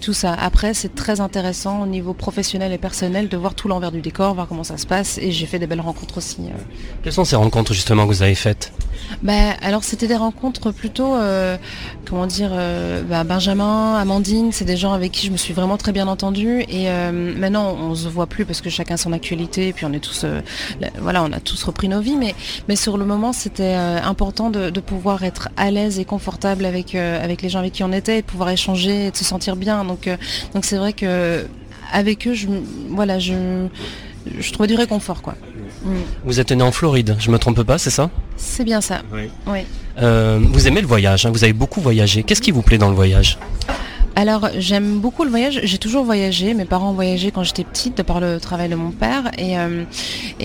tout ça. Après, c'est très intéressant au niveau professionnel et personnel de voir tout l'envers du décor, voir comment ça se passe. Et j'ai fait des belles rencontres aussi. euh. Quelles sont ces rencontres justement que vous avez faites? Bah, alors c'était des rencontres plutôt, euh, comment dire, euh, bah, Benjamin, Amandine, c'est des gens avec qui je me suis vraiment très bien entendue. Et euh, maintenant, on se voit plus parce que chacun son actualité, et puis on est tous, là, voilà, on a tous repris nos vies. Mais, mais sur le moment, c'était important de, pouvoir être à l'aise et confortable avec avec les gens avec qui on était, et de pouvoir échanger, et de se sentir bien. Donc, c'est vrai que avec eux, je, voilà, je, je trouvais du réconfort, quoi. Mm. Vous êtes né en Floride, je me trompe pas, c'est ça? C'est bien ça. Oui. Oui. Euh, Vous aimez le voyage, hein, vous avez beaucoup voyagé. Qu'est-ce qui vous plaît dans le voyage? Alors j'aime beaucoup le voyage, j'ai toujours voyagé, mes parents ont voyagé quand j'étais petite par le travail de mon père. Et, euh,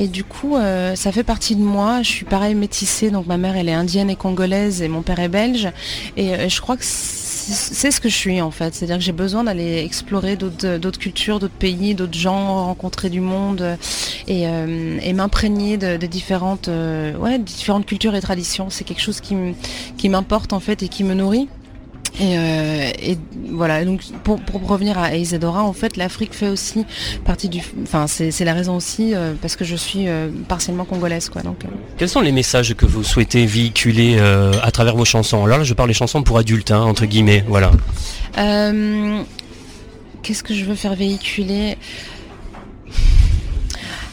du coup euh, ça fait partie de moi, je suis pareil métissée, donc ma mère elle est indienne et congolaise et mon père est belge. Et euh, je crois que c'est ce que je suis en fait, c'est-à-dire que j'ai besoin d'aller explorer d'autres cultures, d'autres pays, d'autres gens, rencontrer du monde et, m'imprégner de, différentes, différentes cultures et traditions. C'est quelque chose qui m'importe en fait et qui me nourrit. Et, euh, et voilà, donc pour, pour revenir à Isadora, en fait, l'Afrique fait aussi partie du. Enfin, c'est la raison aussi euh, parce que je suis euh, partiellement congolaise, quoi. Donc. Quels sont les messages que vous souhaitez véhiculer à travers vos chansons? Alors là, je parle des chansons pour adultes, hein, entre guillemets, voilà. Qu'est-ce que je veux faire véhiculer?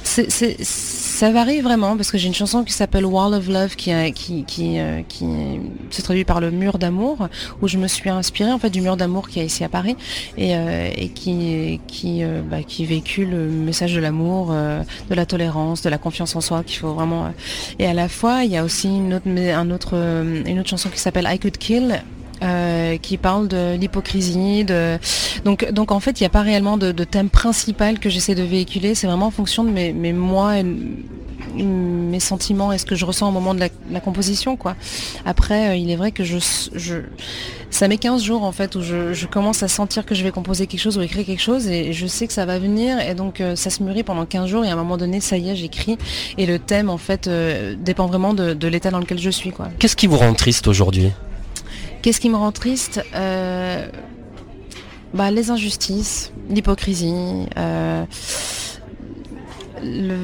C'est- ça varie vraiment parce que j'ai une chanson qui s'appelle Wall of Love qui, a- qui, qui, euh, qui se traduit par le mur d'amour où je me suis inspirée en fait du mur d'amour qui est ici à Paris et, euh, qui, qui, euh, bah, qui véhicule le message de l'amour, euh, de la tolérance, de la confiance en soi qu'il faut vraiment. euh, Et à la fois il y a aussi une autre, autre, euh, une autre chanson qui s'appelle I Could Kill euh, qui parle de l'hypocrisie. Donc, donc en fait, il n'y a pas réellement de, thème principal que j'essaie de véhiculer. C'est vraiment en fonction de mes, mes moi et mes sentiments et ce que je ressens au moment de la, composition. Quoi. Après, euh, il est vrai que je, ça met 15 jours en fait où je, commence à sentir que je vais composer quelque chose ou écrire quelque chose et je sais que ça va venir et donc euh, ça se mûrit pendant 15 jours et à un moment donné, ça y est, j'écris et le thème en fait dépend vraiment de, l'état dans lequel je suis. Qu'est-ce qui vous rend triste aujourd'hui? Qu'est-ce qui me rend triste euh, bah, Les injustices, l'hypocrisie. Euh, il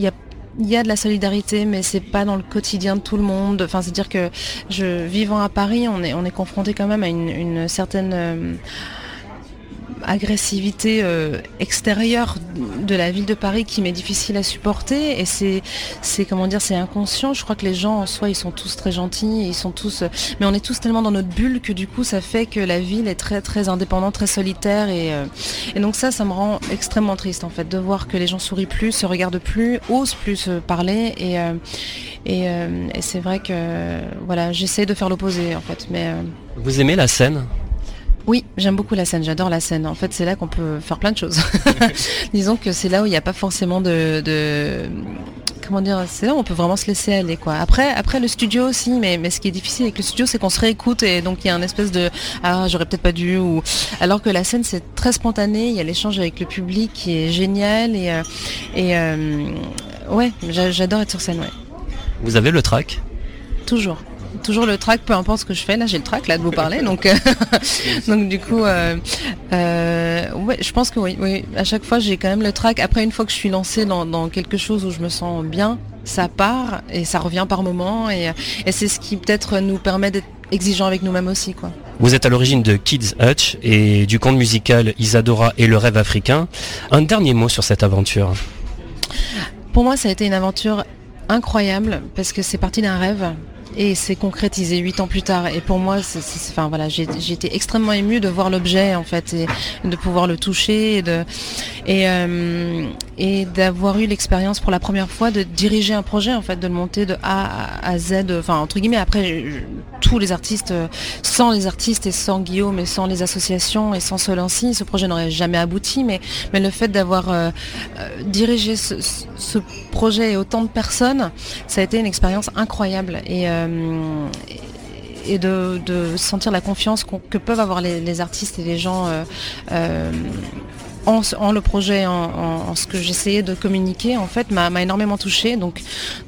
y a de la solidarité, mais c'est pas dans le quotidien de tout le monde. Enfin, c'est-à-dire que vivant à Paris, on est on est confronté quand même à une, une certaine euh, agressivité euh, extérieure de la ville de Paris qui m'est difficile à supporter. Et c'est comment dire c'est inconscient. Je crois que les gens en soi ils sont tous très gentils ils sont tous mais on est tous tellement dans notre bulle que du coup ça fait que la ville est très très indépendante très solitaire. Et, euh, donc ça ça me rend extrêmement triste en fait de voir que les gens sourient plus se regardent plus osent plus parler. Euh, et, et c'est vrai que voilà j'essaie de faire l'opposé en fait. Mais vous aimez la scène? Oui, j'aime beaucoup la scène, j'adore la scène. En fait, c'est là qu'on peut faire plein de choses. Disons que c'est là où il n'y a pas forcément de, de... comment dire, c'est là où on peut vraiment se laisser aller quoi. Après, après le studio aussi, mais, mais ce qui est difficile avec le studio, c'est qu'on se réécoute et donc il y a un espèce de ah j'aurais peut-être pas dû ou alors que la scène c'est très spontané, il y a l'échange avec le public qui est génial et euh, et euh, ouais, j'adore être sur scène. Ouais. Vous avez le track Toujours. Toujours le track, peu importe ce que je fais. Là, j'ai le track là de vous parler, donc donc du coup, ouais, je pense que oui, oui. À chaque fois, j'ai quand même le track. Après, une fois que je suis lancée dans, quelque chose où je me sens bien, ça part et ça revient par moment, et, et c'est ce qui peut-être nous permet d'être exigeants avec nous-mêmes aussi, quoi. Vous êtes à l'origine de Kids Hutch et du conte musical Isadora et le rêve africain. Un dernier mot sur cette aventure. Pour moi, ça a été une aventure incroyable parce que c'est parti d'un rêve et c'est concrétisé huit ans plus tard. Et pour moi, c'est, enfin voilà, j'ai, été extrêmement émue de voir l'objet en fait et de pouvoir le toucher euh, et d'avoir eu l'expérience pour la première fois de diriger un projet en fait, de le monter de A à Z. Enfin entre guillemets, après tous les artistes, sans les artistes et sans Guillaume et sans les associations et sans Solancy, ce projet n'aurait jamais abouti. Mais mais le fait d'avoir euh, euh, dirigé ce, projet et autant de personnes, ça a été une expérience incroyable et euh, et de, sentir la confiance que peuvent avoir les, artistes et les gens euh, euh, en, le projet, en, ce que j'essayais de communiquer, en fait, m'a énormément touché. Donc,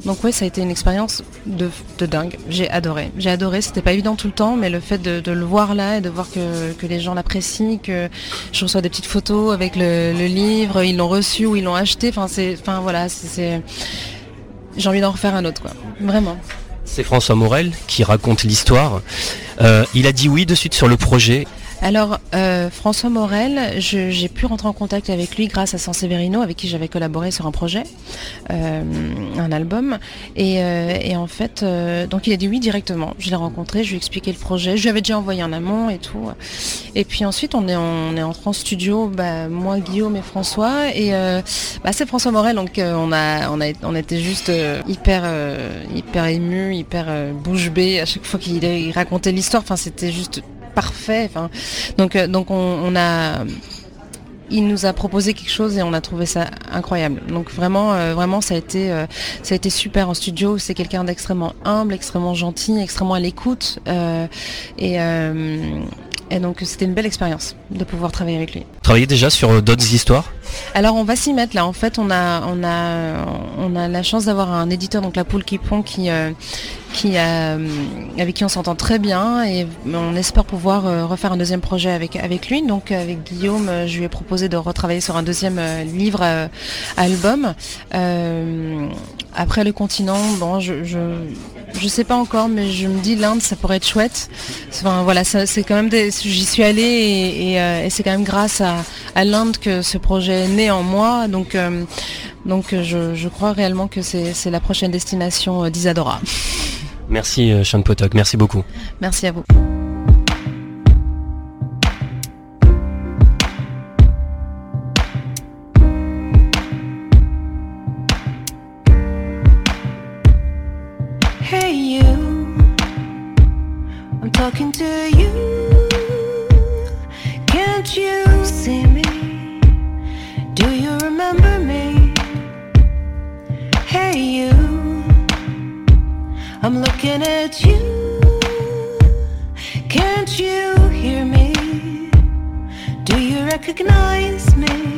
donc oui, ça a été une expérience de, dingue. J'ai adoré. J'ai adoré. C'était pas évident tout le temps, mais le fait de, le voir là et de voir que, les gens l'apprécient, que je reçois des petites photos avec le, livre, ils l'ont reçu ou ils l'ont acheté. Enfin, c'est, enfin voilà, c'est, j'ai envie d'en refaire un autre, quoi. Vraiment. C'est François Morel qui raconte l'histoire. Euh, il a dit oui de suite sur le projet alors, euh, François Morel, j'ai pu rentrer en contact avec lui grâce à San Severino, avec qui j'avais collaboré sur un projet, euh, un album. Et, euh, en fait, donc il a dit oui directement. Je l'ai rencontré, je lui ai expliqué le projet. Je lui avais déjà envoyé un amont et tout. Et puis ensuite, on est, on est entré en studio, bah, moi, Guillaume et François. Et bah, c'est François Morel, donc on était juste hyper, hyper ému, hyper bouche bée à chaque fois qu'il racontait l'histoire. Enfin, c'était juste parfait. Enfin, donc, euh, donc on, a il nous a proposé quelque chose et on a trouvé ça incroyable. Donc vraiment, euh, vraiment, ça a été, euh, ça a été super en studio. C'est quelqu'un d'extrêmement humble, extrêmement gentil, extrêmement à l'écoute. et, et donc c'était une belle expérience de pouvoir travailler avec lui. Travailler déjà sur d'autres histoires? Alors on va s'y mettre là. En fait, on a, on a, on a la chance d'avoir un éditeur, donc la Poule qui pond, qui, qui euh, avec qui on s'entend très bien et on espère pouvoir euh, refaire un deuxième projet avec, avec lui. Donc avec Guillaume, euh, je lui ai proposé de retravailler sur un deuxième livre album. Après le continent, bon, je, je, sais pas encore, mais je me dis l'Inde, ça pourrait être chouette. Enfin voilà, c'est quand même j'y suis allée et, c'est quand même grâce à, à l'Inde que ce projet est né en moi. Donc donc je, je crois réellement que c'est la prochaine destination d'Isadora. Merci euh, Sean Potok, merci beaucoup. Merci à vous. Talking to you. Can't you see me? Do you remember me? Hey you. I'm looking at you. Can't you hear me? Do you recognize me?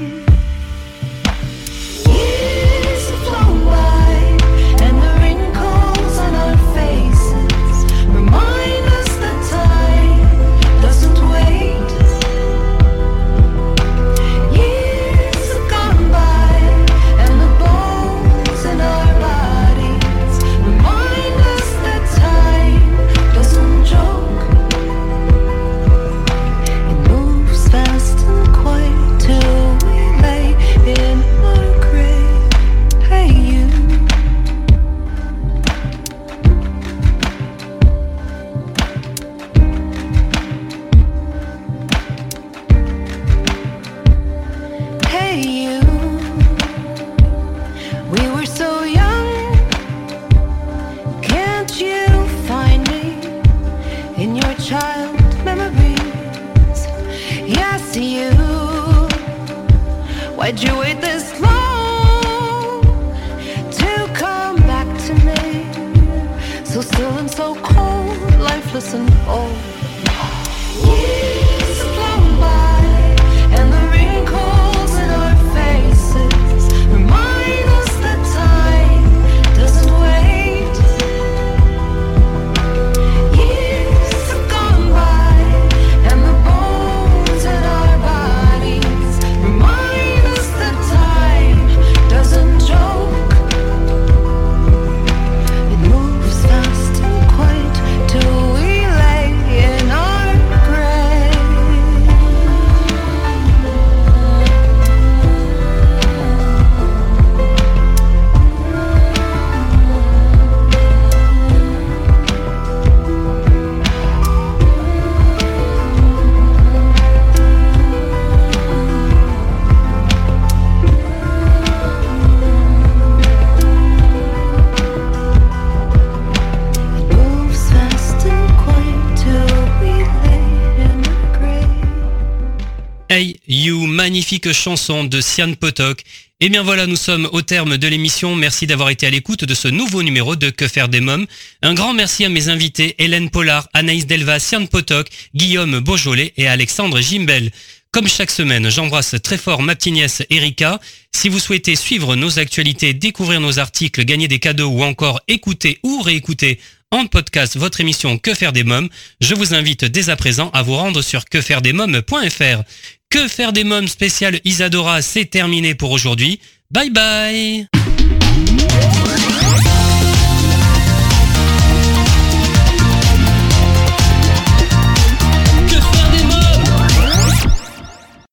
Chanson de Sian Potok. Et bien voilà, nous sommes au terme de l'émission. Merci d'avoir été à l'écoute de ce nouveau numéro de Que faire des mômes. Un grand merci à mes invités Hélène Pollard, Anaïs Delva, Sian Potok, Guillaume Beaujolais et Alexandre Gimbel. Comme chaque semaine, j'embrasse très fort ma petite nièce Erika. Si vous souhaitez suivre nos actualités, découvrir nos articles, gagner des cadeaux ou encore écouter ou réécouter en podcast votre émission Que faire des mômes, je vous invite dès à présent à vous rendre sur quefairedesmômes.fr. Que faire des mômes spéciales Isadora, c'est terminé pour aujourd'hui. Bye bye